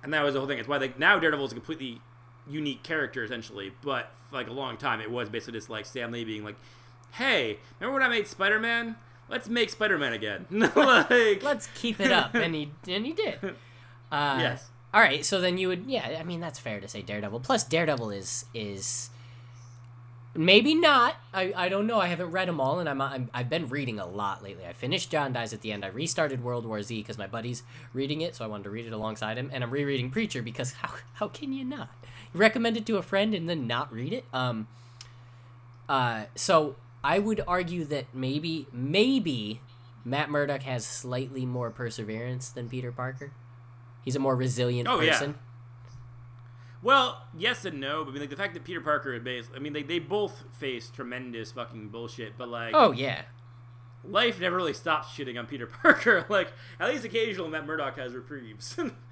and that was the whole thing. It's why like now Daredevil is a completely unique character essentially, but for like a long time it was basically just like Stan Lee being like, hey, remember when I made Spider-Man? Let's make Spider-Man again. (laughs) like, (laughs) Let's keep it up, and he and he did. (laughs) Uh, Yes. All right, so then you would, yeah. I mean, that's fair to say Daredevil. Plus, Daredevil is is maybe not. I, I don't know. I haven't read them all, and I'm, I'm I've been reading a lot lately. I finished John Dies at the End. I restarted World War Z because my buddy's reading it, so I wanted to read it alongside him. And I'm rereading Preacher because how how can you not? Recommend it to a friend and then not read it? Um. Uh. So I would argue that maybe maybe Matt Murdock has slightly more perseverance than Peter Parker. He's a more resilient Oh, yeah. person. Well, yes and no, but I mean, like the fact that Peter Parker is based. I mean, they, they both face tremendous fucking bullshit, but like, Oh yeah. life never really stops shitting on Peter (laughs) Parker. like, at least occasional Matt Murdock has reprieves. (laughs)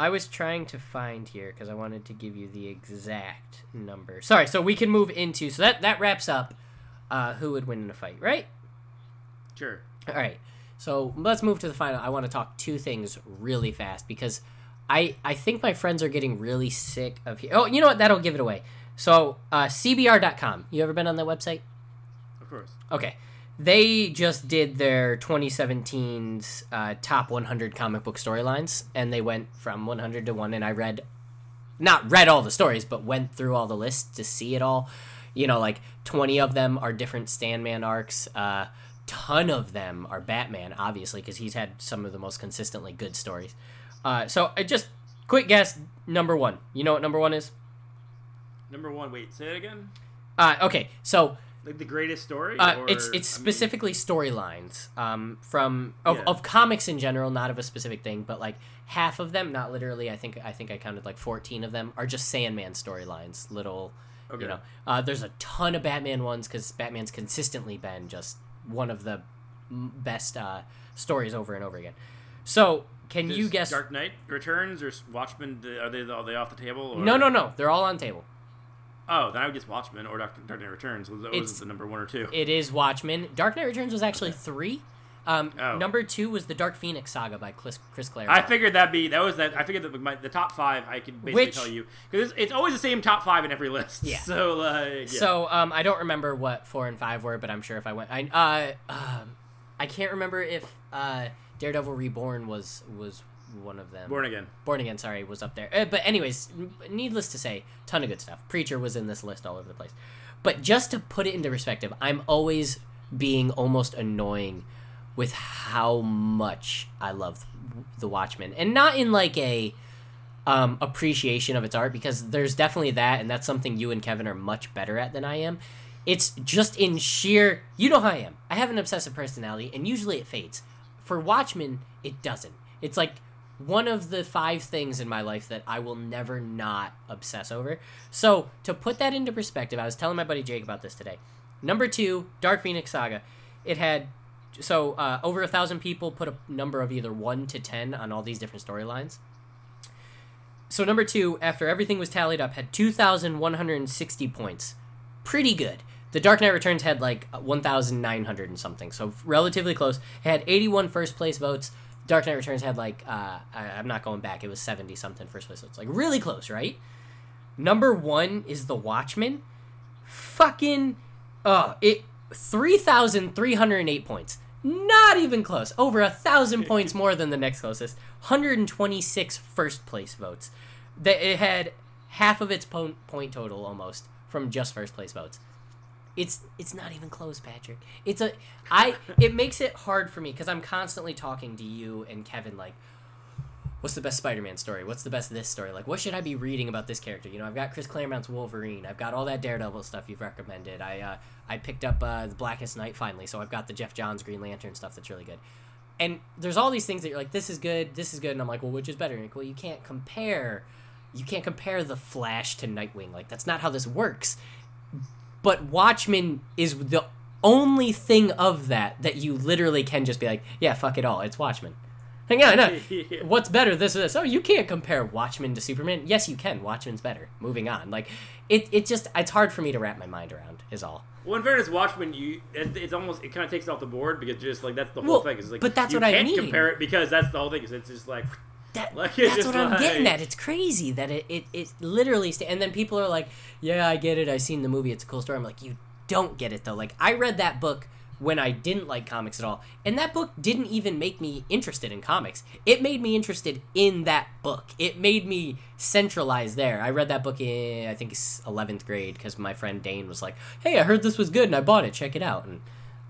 I was trying to find here because I wanted to give you the exact number. Sorry, so we can move into so that that wraps up uh, who would win in a fight, right? sure. All right. So let's move to the final. I want to talk two things really fast because I I think my friends are getting really sick of here. Oh, you know what? That'll give it away. So uh, CBR.com. You ever been on that website? Of course. Okay. They just did their 2017's uh, top 100 comic book storylines, and they went from 100 to 1, and I read, not read all the stories, but went through all the lists to see it all. You know, like 20 of them are different Sandman arcs. Uh, ton of them are Batman, obviously, because he's had some of the most consistently good stories. Uh, so, I just, quick guess, number one. You know what number one is? Number one. Wait, say it again. Uh, okay, so Like the greatest story. Uh, or, it's it's I mean- specifically storylines um, from of, Yeah. of comics in general, not of a specific thing, but like half of them, not literally. I think I think I counted like fourteen of them are just Sandman storylines. Little, Okay. you know. Uh, there's a ton of Batman ones because Batman's consistently been just one of the best uh, stories over and over again. So can Does you guess? Dark Knight Returns or Watchmen? Are they are they off the table? Or? No, no, no. They're all on table. Oh, then I would guess Watchmen or Dark, Dark Knight Returns. Was, was the number one or two? It is Watchmen. Dark Knight Returns was actually three. Um, Oh. Number two was the Dark Phoenix saga by Chris, Chris Claremont. I figured that'd be that was that. I figured that my, the top five I could basically Which- tell you because it's, it's always the same top five in every list. Yeah. (laughs) So like, yeah. So um, I don't remember what four and five were, but I'm sure if I went, I uh, um, I can't remember if uh, Daredevil Reborn was was one of them. Born Again. Born Again, sorry, was up there. Uh, but anyways, needless to say, ton of good stuff. Preacher was in this list all over the place. But just to put it into perspective, I'm always being almost annoying with how much I love The Watchmen, and not in like a um, appreciation of its art because there's definitely that, and that's something you and Kevin are much better at than I am. It's just in sheer, you know how I am. I have an obsessive personality, and usually it fades. For Watchmen, it doesn't. It's like one of the five things in my life that I will never not obsess over. So to put that into perspective, I was telling my buddy Jake about this today. Number two, Dark Phoenix Saga. It had so uh, over a thousand people put a number of either one to ten on all these different storylines. So number two, after everything was tallied up, had two thousand one hundred and sixty points. Pretty good. The Dark Knight Returns had like one thousand nine hundred and something, so relatively close. It had 81 first place votes. Dark Knight Returns had like uh, I, I'm not going back. It was seventy something first place votes, like really close, right? Number one is The Watchmen. Fucking, uh, it three thousand three hundred eight points. Not even close. Over a thousand (laughs) points more than the next closest. 126 first place votes. That it had half of its po- point total almost from just first place votes. It's it's not even close, Patrick. It's a I. It makes it hard for me because I'm constantly talking to you and Kevin like, what's the best Spider-Man story? What's the best this story? Like, what should I be reading about this character? You know, I've got Chris Claremont's Wolverine. I've got all that Daredevil stuff you've recommended. I uh, I picked up uh, the Blackest Night finally, so I've got the Geoff Johns Green Lantern stuff that's really good. And there's all these things that you're like, this is good, this is good, and I'm like, well, which is better? And like, well, you can't compare, you can't compare the Flash to Nightwing. Like, that's not how this works. But Watchmen is the only thing of that that you literally can just be like, yeah, fuck it all, it's Watchmen. Hang on, no. Yeah. What's better, this or this? Oh, you can't compare Watchmen to Superman. Yes, you can. Watchmen's better. Moving on. Like, it, it just, it's hard for me to wrap my mind around, is all. Well, in fairness, Watchmen, you it's almost it kind of takes it off the board because just like that's the whole Well, thing. Is like, but that's what I can't mean. compare it because that's the whole thing. Is it's just like That, Like, that's what I'm getting at. It's crazy that it, it, it literally. Sta- and then people are like, "Yeah, I get it. I seen the movie. It's a cool story." I'm like, "You don't get it though." Like I read that book when I didn't like comics at all, and that book didn't even make me interested in comics. It made me interested in that book. It made me centralize there. I read that book in I think it's 11th grade because my friend Dane was like, "Hey, I heard this was good and I bought it. Check it out." And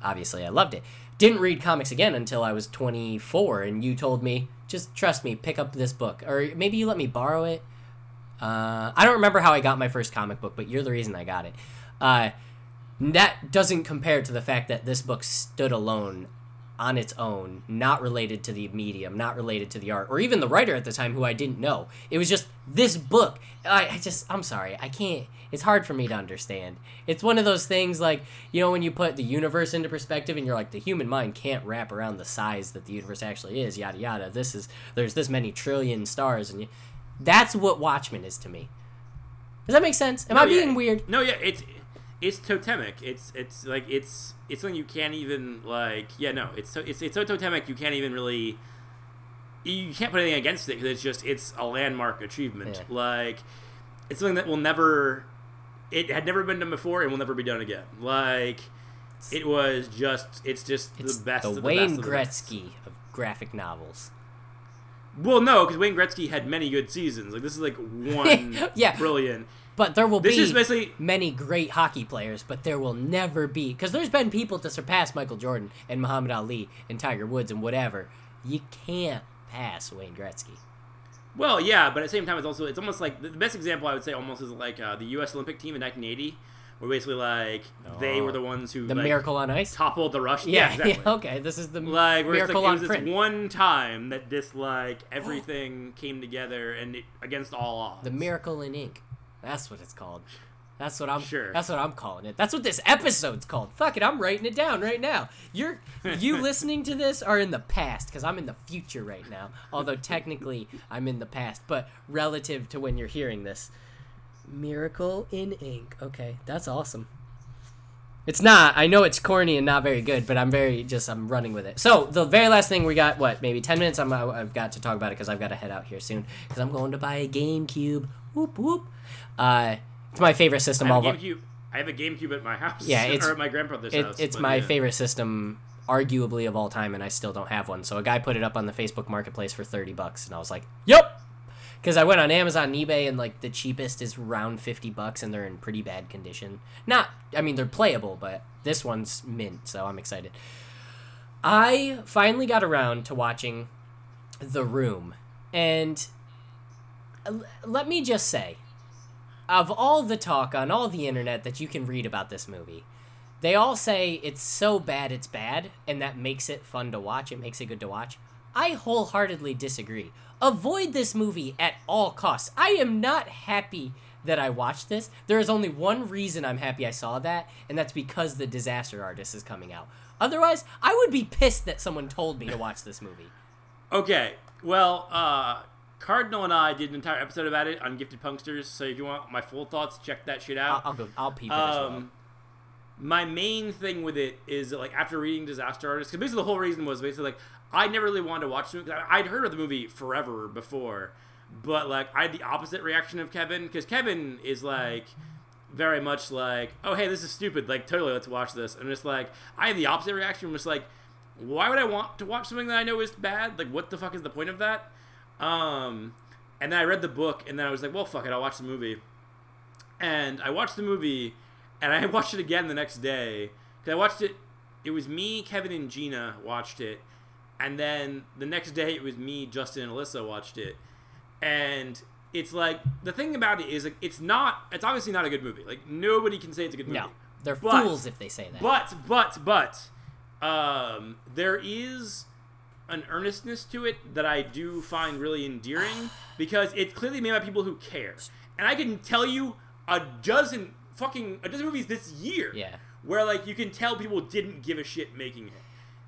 obviously, I loved it. Didn't read comics again until I was 24, and you told me, just trust me, pick up this book. Or maybe you let me borrow it. Uh, I don't remember how I got my first comic book, but you're the reason I got it. Uh, that doesn't compare to the fact that this book stood alone on its own, not related to the medium, not related to the art, or even the writer at the time who I didn't know. It was just this book. I, I just, I'm sorry, I can't. It's hard for me to understand. It's one of those things like, you know, when you put the universe into perspective and you're like, the human mind can't wrap around the size that the universe actually is, yada yada. This is, there's this many trillion stars, and you, that's what Watchmen is to me. Does that make sense? Am I yeah. being weird? No, yeah, it's it's totemic. It's it's like it's it's something you can't even like. Yeah, no, it's so it's it's so totemic you can't even really. You can't put anything against it because it's just it's a landmark achievement. Yeah. Like it's something that will never. It had never been done before and will never be done again. Like it was just it's just It's the best. the of the Wayne best of. Gretzky of graphic novels. Well, no, because Wayne Gretzky had many good seasons. Like this is like (laughs) one Yeah. brilliant. But there will This be is basically many great hockey players, but there will never be because there's been people to surpass Michael Jordan and Muhammad Ali and Tiger Woods and whatever. You can't pass Wayne Gretzky. Well, yeah, but at the same time, it's also it's almost like the the best example I would say almost is like uh, the U.S. Olympic team in 1980, where basically like they Oh. were the ones who The like, Miracle on Ice. toppled the Russians. Yeah, Yeah, (laughs) exactly. yeah, okay. This is the Like where it's Miracle like, it on was this one time that this like (gasps) everything came together and it, against all odds. The Miracle in Ink. That's what it's called. That's what I'm. Sure. That's what I'm calling it. That's what this episode's called. Fuck it, I'm writing it down right now. You're you (laughs) listening to this are in the past because I'm in the future right now. Although technically I'm in the past, but relative to when you're hearing this, Miracle in Ink. Okay, that's awesome. It's not. I know it's corny and not very good, but I'm very just I'm running with it. So the very last thing we got, what maybe ten minutes. I'm I've got to talk about it because I've got to head out here soon because I'm going to buy a GameCube. Whoop whoop. Uh, it's my favorite system. I All have, GameCube, I have a GameCube at my house. Yeah, (laughs) it's- or at my grandfather's it, house. it's my yeah. favorite system, arguably of all time, and I still don't have one. So a guy put it up on the Facebook Marketplace for thirty bucks, and I was like, "Yep." Because I went on Amazon and eBay, and like the cheapest is around fifty bucks, and they're in pretty bad condition. Not, I mean, they're playable, but this one's mint, so I'm excited. I finally got around to watching The Room, and let me just say, of all the talk on all the internet that you can read about this movie, they all say it's so bad it's bad, and that makes it fun to watch. It makes it good to watch. I wholeheartedly disagree. Avoid this movie at all costs. I am not happy that I watched this. There is only one reason I'm happy I saw that, and that's because The Disaster Artist is coming out. Otherwise, I would be pissed that someone told me to watch this movie. Okay, well, uh, Cardinal and I did an entire episode about it on Gifted Punksters, so if you want my full thoughts, check that shit I'll, out. I'll go. I'll peep it as well. Um, my main thing with it is that, like after reading Disaster Artist, because basically the whole reason was basically like I never really wanted to watch the movie. I'd heard of the movie forever before, but like I had the opposite reaction of Kevin because Kevin is like very much like, oh hey, this is stupid. Like totally, let's watch this. And it's like I had the opposite reaction. Just like, why would I want to watch something that I know is bad? Like what the fuck is the point of that? Um, and then I read the book, and then I was like, well, fuck it, I'll watch the movie and I watched the movie, and I (laughs) watched it again the next day because I watched it. It was me, Kevin, and Gina watched it, and then the next day it was me, Justin, and Alyssa watched it, and it's like the thing about it is like it's not. It's obviously not a good movie. Like nobody can say it's a good movie. No, they're But- fools if they say that. But but but um, there is an earnestness to it that I do find really endearing because it's clearly made by people who care. And I can tell you a dozen fucking a dozen movies this year Yeah. where like you can tell people didn't give a shit making it.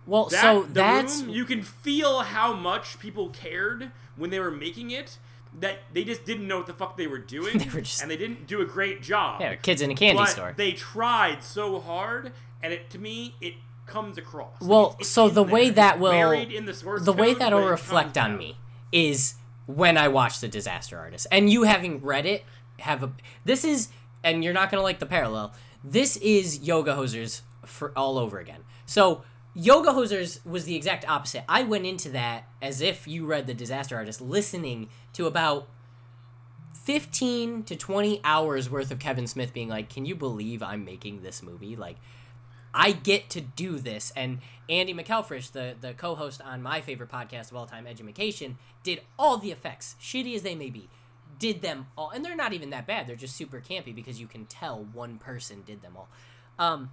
well, That, so that's room, you can feel how much people cared when they were making it. That they just didn't know what the fuck they were doing, (laughs) They were just- and they didn't do a great job yeah, kids in a candy but store. They tried so hard, and it to me it comes across. Well, It's- it's so the there. way that will in the way that'll reflect on out. me is when I watch the Disaster Artist, and you having read it have a this is and you're not gonna like the parallel. This is Yoga Hosers for all over again. So Yoga Hosers was the exact opposite. I went into that as if you read the Disaster Artist, listening to about 15 to 20 hours worth of Kevin Smith being like, Can you believe I'm making this movie? Like, I get to do this. And Andy McElfresh, the, the co host on my favorite podcast of all time, Edumacation, did all the effects, shitty as they may be, did them all. And they're not even that bad. They're just super campy because you can tell one person did them all. Um,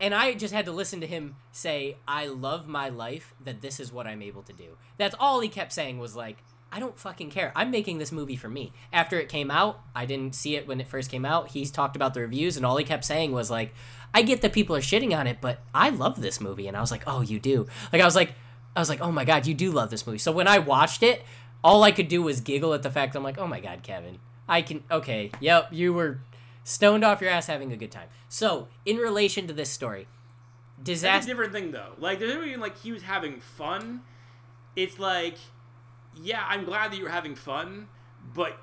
and I just had to listen to him say, I love my life, that this is what I'm able to do. That's all he kept saying was like, I don't fucking care. I'm making this movie for me. After it came out, I didn't see it when it first came out. He's talked about the reviews, and all he kept saying was like, I get that people are shitting on it, but I love this movie. And I was like, oh, you do. Like, I was like, I was like, oh my God, you do love this movie. So when I watched it, all I could do was giggle at the fact I'm like, oh my God, Kevin. I can, okay, yep, you were stoned off your ass having a good time. So, in relation to this story, That's a disaster. different thing though. Like there's even like he was having fun. It's like, yeah, I'm glad that you were having fun, but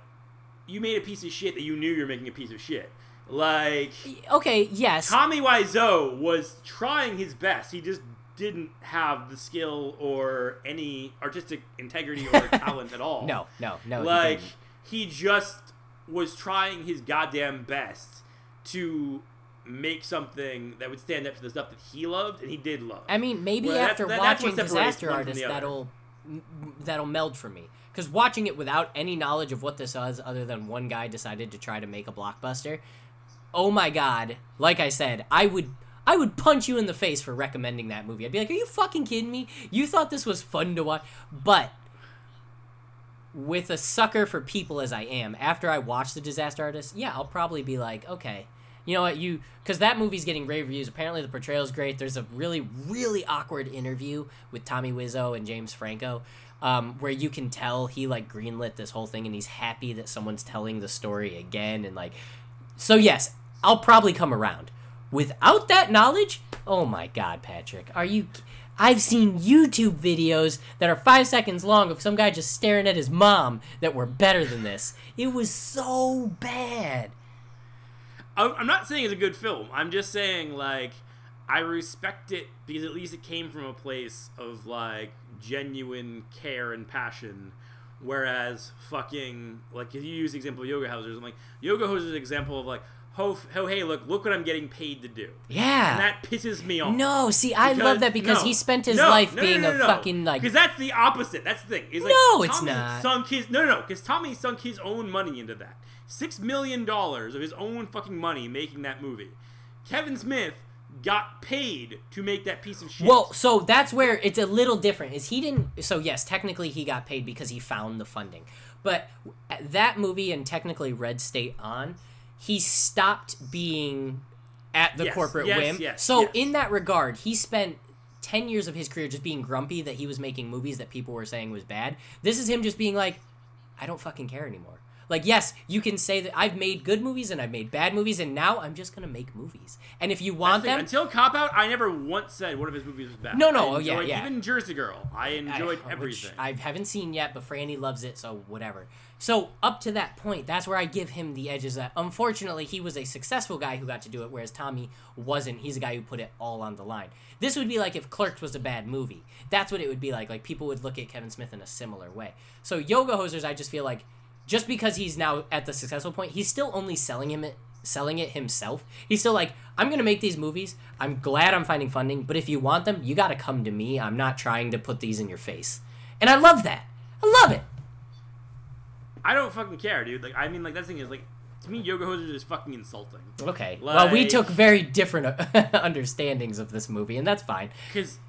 you made a piece of shit that you knew you were making a piece of shit. Like Okay, yes. Tommy Wiseau was trying his best. He just didn't have the skill or any artistic integrity or (laughs) talent at all. No, no, no. he like didn't. he just was trying his goddamn best to make something that would stand up to the stuff that he loved and he did love. I mean, maybe Well, after that- watching Disaster Artist, that'll that'll meld for me. Because watching it without any knowledge of what this was, other than one guy decided to try to make a blockbuster, oh my god! Like I said, I would I would punch you in the face for recommending that movie. I'd be like, "Are you fucking kidding me? You thought this was fun to watch?" But with a sucker for people as I am, after I watch The Disaster Artist, yeah, I'll probably be like, okay, you know what, you because that movie's getting rave reviews. Apparently, the portrayal's great. There's a really, really awkward interview with Tommy Wiseau and James Franco, um, where you can tell he like greenlit this whole thing and he's happy that someone's telling the story again and like. So yes, I'll probably come around. without that knowledge, oh my god, Patrick, are you? I've seen YouTube videos that are five seconds long of some guy just staring at his mom that were better than this. It was so bad. I'm I'm not saying it's a good film. I'm just saying like I respect it because at least it came from a place of like genuine care and passion. Whereas fucking like if you use the example of Yoga Hosers, I'm like Yoga Hosers is an example of like oh, oh hey look look what I'm getting paid to do. Yeah. And that pisses me off. no, see, I love that because no, he spent his no, life no, being a fucking like. because that's the opposite. That's the thing. Is like No, it's Tommy not. Sunk his no, no, no. Because Tommy sunk his own money into that. Six million dollars of his own fucking money making that movie. Kevin Smith got paid to make that piece of shit. Well, so that's where it's a little different. Is he didn't? So yes, technically he got paid because he found the funding, but that movie and technically Red State on, he stopped being at the Yes, corporate yes, whim. yes, so in that regard, he spent. 10 years of his career just being grumpy that he was making movies that people were saying was bad. This is him just being like, I don't fucking care anymore. Like, yes, you can say that I've made good movies and I've made bad movies, and now I'm just gonna make movies. And if you want the them, until Cop Out, I never once said one of his movies was bad. No, no, oh, yeah, yeah. Even Jersey Girl, I enjoyed I, everything. Which I haven't seen yet, but Franny loves it, so whatever. So up to that point, that's where I give him the edges. That unfortunately he was a successful guy who got to do it, whereas Tommy wasn't. He's a guy who put it all on the line. This would be like if Clerks was a bad movie. That's what it would be like. Like people would look at Kevin Smith in a similar way. So Yoga Hosers, I just feel like just because he's now at the successful point, he's still only selling him it selling it himself. He's still like, I'm gonna make these movies. I'm glad I'm finding funding, but if you want them, you gotta come to me. I'm not trying to put these in your face. And I love that. I love it. I don't fucking care, dude. Like, I mean, like that thing is like to me, Yoga Hosers is fucking insulting. Okay. well, we took very different uh, (laughs) understandings of this movie, and that's fine. Because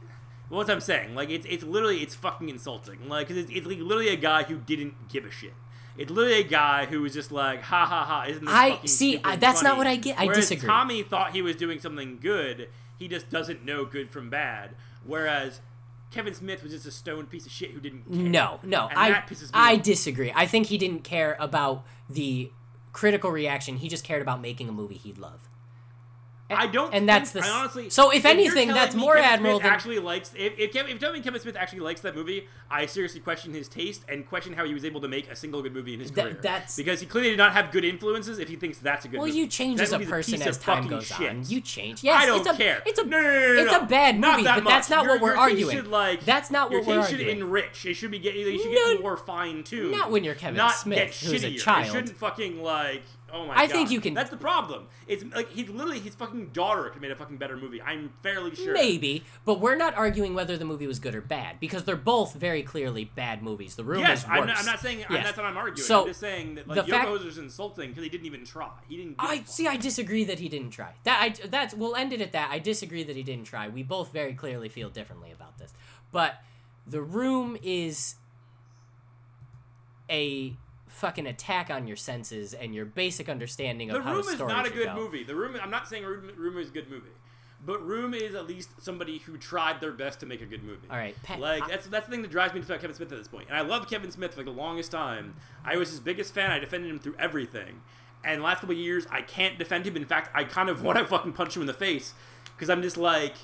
what I'm saying, like it's it's literally it's fucking insulting. Like 'cause it's, it's like literally a guy who didn't give a shit. It's literally a guy who was just like, ha ha ha, isn't this I- fucking see, I- that's not what I get. I Whereas disagree. Tommy thought he was doing something good. He just doesn't know good from bad. Whereas Kevin Smith was just a stoned piece of shit who didn't care. No, no, And I that pisses me I off. disagree. I think he didn't care about the critical reaction. He just cared about making a movie he'd love. I don't, and that's the- honestly. so if you're anything, that's more Kevin admirable than- actually likes. If if, Kevin, if Kevin Smith actually likes that movie, I seriously question his taste and question how he was able to make a single good movie in his That- career. that's- because he clearly did not have good influences. If he thinks that's a good, movie. Well, movie. you change That as a person as time goes shit. on. You change. Yes, I don't it's a, care. It's a no, no, no, no, it's a bad movie, that but much. that's not Your- what we're your arguing. Should, like, that's not your what we're arguing. taste should enrich. It should be getting. You should get more fine tuned. not when you're Kevin Smith, who's a child. It shouldn't fucking like. Oh my god. I god. think you can- That's the problem. It's like he's literally his fucking daughter could have made a fucking better movie. I'm fairly sure. Maybe, but we're not arguing whether the movie was good or bad because they're both very clearly bad movies. The Room Yes, is I'm worse. not, I'm not saying I'm, that's what I'm arguing. So, I'm just saying that the like fact- Yoga Hosers insulting because he didn't even try. He didn't. I see. I disagree that he didn't try. That I that's we'll end it at that. I disagree that he didn't try. We both very clearly feel differently about this. But the room is a fucking attack on your senses and your basic understanding of The how Room a is not a good go. movie. The Room. I'm not saying Room, Room is a good movie, but Room is at least somebody who tried their best to make a good movie. All right, Pat, like that's that's the thing that drives me to about Kevin Smith at this point. And I love Kevin Smith for like, the longest time. I was his biggest fan. I defended him through everything. And the last couple of years, I can't defend him. In fact, I kind of (laughs) want to fucking punch him in the face because I'm just like,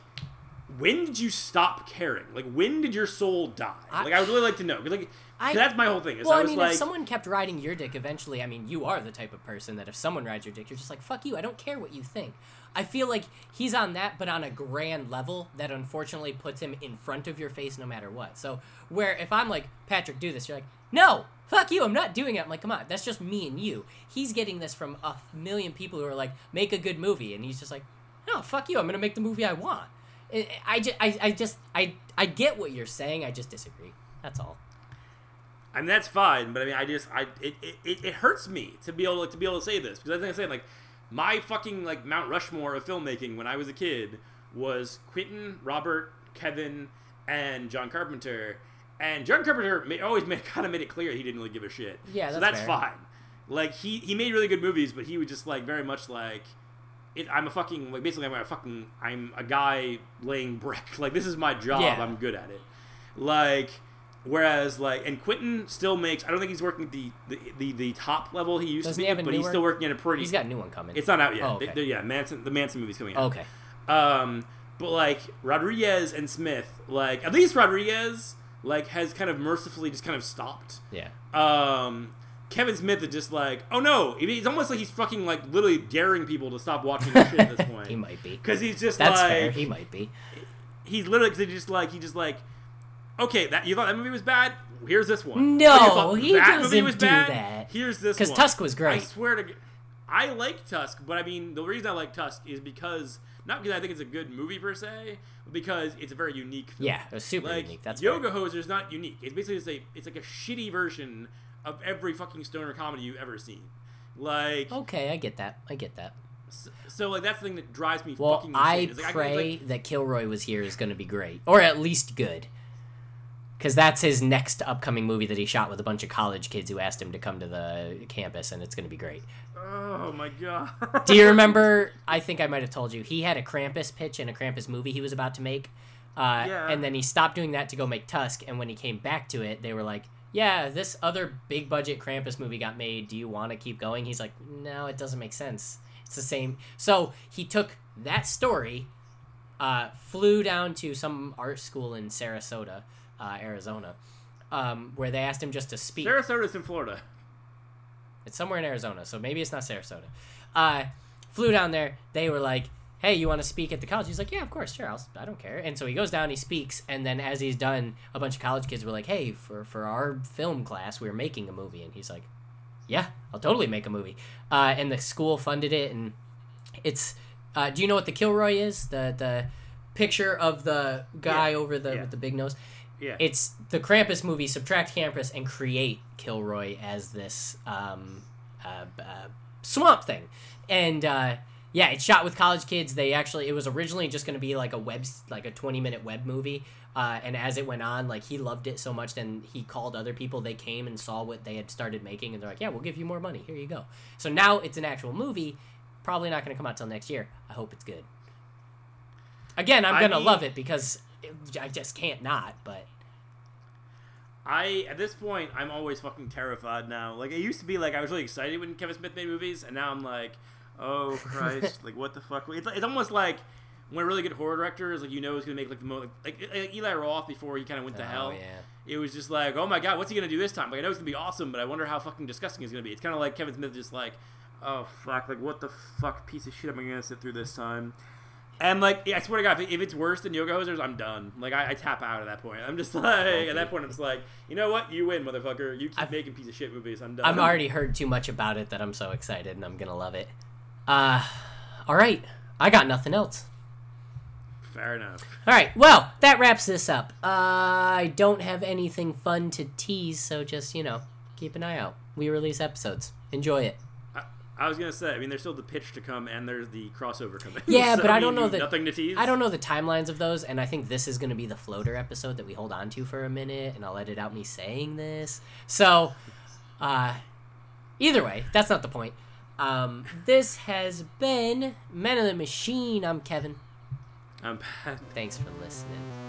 when did you stop caring? Like, when did your soul die? I- like, I would really like to know. like, I- that's my whole thing. Is Well, I I mean, like, if someone kept riding your dick, eventually, I mean, you are the type of person that if someone rides your dick, you're just like, fuck you, I don't care what you think. I feel like he's on that, but on a grand level that unfortunately puts him in front of your face no matter what. So, where if I'm like, Patrick, do this, you're like, no, fuck you, I'm not doing it. I'm like, come on, that's just me and you. He's getting this from a million people who are like, make a good movie. And he's just like, no, fuck you, I'm going to make the movie I want. I, I, I, I just, I, I get what you're saying, I just disagree. That's all. I mean that's fine, but I mean I just I it, it, it, hurts me to be able to, to be able to say this because I think I'm saying like my fucking like Mount Rushmore of filmmaking when I was a kid was Quentin, Robert, Kevin, and John Carpenter, and John Carpenter always made, (laughs) kind of made it clear he didn't really give a shit. Yeah, that's so that's that's fair. fine. Like he he made really good movies, but he was just like very much like. It, I'm a fucking like basically I'm a fucking I'm a guy laying brick (laughs) like this is my job Yeah. I'm good at it like Whereas like, and Quentin still makes. I don't think he's working at the the, the, the top level he used Doesn't to be, but he's still working at a pretty. He's got a new one coming. It's not out yet. Oh, okay. they- yeah, Manson. The Manson movie's coming out. okay. Um, but like Rodriguez and Smith, like at least Rodriguez, like has kind of mercifully just kind of stopped. Yeah. Um, Kevin Smith is just like, oh no, it's almost like he's fucking like literally daring people to stop watching this shit at this (laughs) point. he might be. because he's just That's like fair. He might be. he's literally cause he just like he just like okay that you thought that movie was bad here's this one No, Oh, he that doesn't was do bad? that. here's this. Because Tusk was great. I swear to I like Tusk but I mean the reason I like Tusk is because not because I think it's a good movie per se but because it's a very unique film. Yeah, it was super like unique. That's Yoga. Hoser is not unique it's basically just a it's like a shitty version of every fucking stoner comedy you've ever seen like Okay, I get that. I get that. so, so, like that's the thing that drives me Well, fucking insane. I like, pray like, that Kilroy was here is going to be great, or at least good, because that's his next upcoming movie that he shot with a bunch of college kids who asked him to come to the campus, and it's going to be great. oh my god Do you remember? (laughs) I think I might have told you he had a Krampus pitch in a Krampus movie he was about to make, uh, Yeah. and then he stopped doing that to go make Tusk. And when he came back to it, they were like, "Yeah, this other big budget Krampus movie got made. Do you want to keep going?" He's like, "No, it doesn't make sense. It's the same." So he took that story, uh, flew down to some art school in Sarasota, uh, Arizona, um, where they asked him just to speak. Sarasota's in Florida It's somewhere in Arizona, so maybe it's not Sarasota. Uh, flew down there. They were like, "Hey, you want to speak at the college?" He's like, "Yeah, of course, sure. I'll, I don't care." And so he goes down, he speaks, and then as he's done, a bunch of college kids were like, "Hey, for for our film class, we're making a movie," and he's like, "Yeah, I'll totally make a movie." Uh, and the school funded it, and it's. Uh, do you know what the Kilroy is? The the picture of the guy Yeah, over the yeah. with the big nose yeah it's the Krampus movie. Subtract Krampus and create Kilroy as this um, uh, uh, swamp thing, and uh, yeah, it's shot with college kids. They actually it was originally just going to be like a web like a twenty minute web movie, uh, and as it went on, like he loved it so much, then he called other people. They came and saw what they had started making, and they're like, "Yeah, we'll give you more money. Here you go." So now it's an actual movie. Probably not going to come out till next year. I hope it's good. Again, I'm gonna love it because it, I just can't not. But I at this point I'm always fucking terrified now. Like it used to be like I was really excited when Kevin Smith made movies, and now I'm like, oh (laughs) Christ, like what the fuck? It's, it's almost like when a really good horror director is like you know is gonna make like the most like, like Eli Roth before he kind of went to Oh, hell. yeah. It was just like, oh my god, what's he gonna do this time? Like I know it's gonna be awesome, but I wonder how fucking disgusting it's gonna be. It's kind of like Kevin Smith just like, oh fuck, like what the fuck piece of shit am I gonna sit through this time? And like, yeah, I swear to God, if, it's worse than Yoga Hosers, I'm done. Like, I, I tap out at that point. I'm just (laughs) like, at that point, I'm just like, you know what? You win, motherfucker. You keep I've- making piece of shit movies. I'm done. I've already heard too much about it that I'm so excited and I'm gonna love it. Uh, all right, I got nothing else. Fair enough. All right, well that wraps this up. Uh, I don't have anything fun to tease, so just you know keep an eye out. We release episodes. Enjoy it. I, I was gonna say, I mean, there's still the pitch to come, and there's the crossover coming. (laughs) Yeah, So, but I mean, don't know that- nothing to tease. I don't know the timelines of those, and I think this is going to be the floater episode that we hold on to for a minute, and I'll edit out me saying this. So, uh, either way, that's not the point. Um, this has been Men of the Machine. I'm Kevin. I'm bad. Thanks for listening.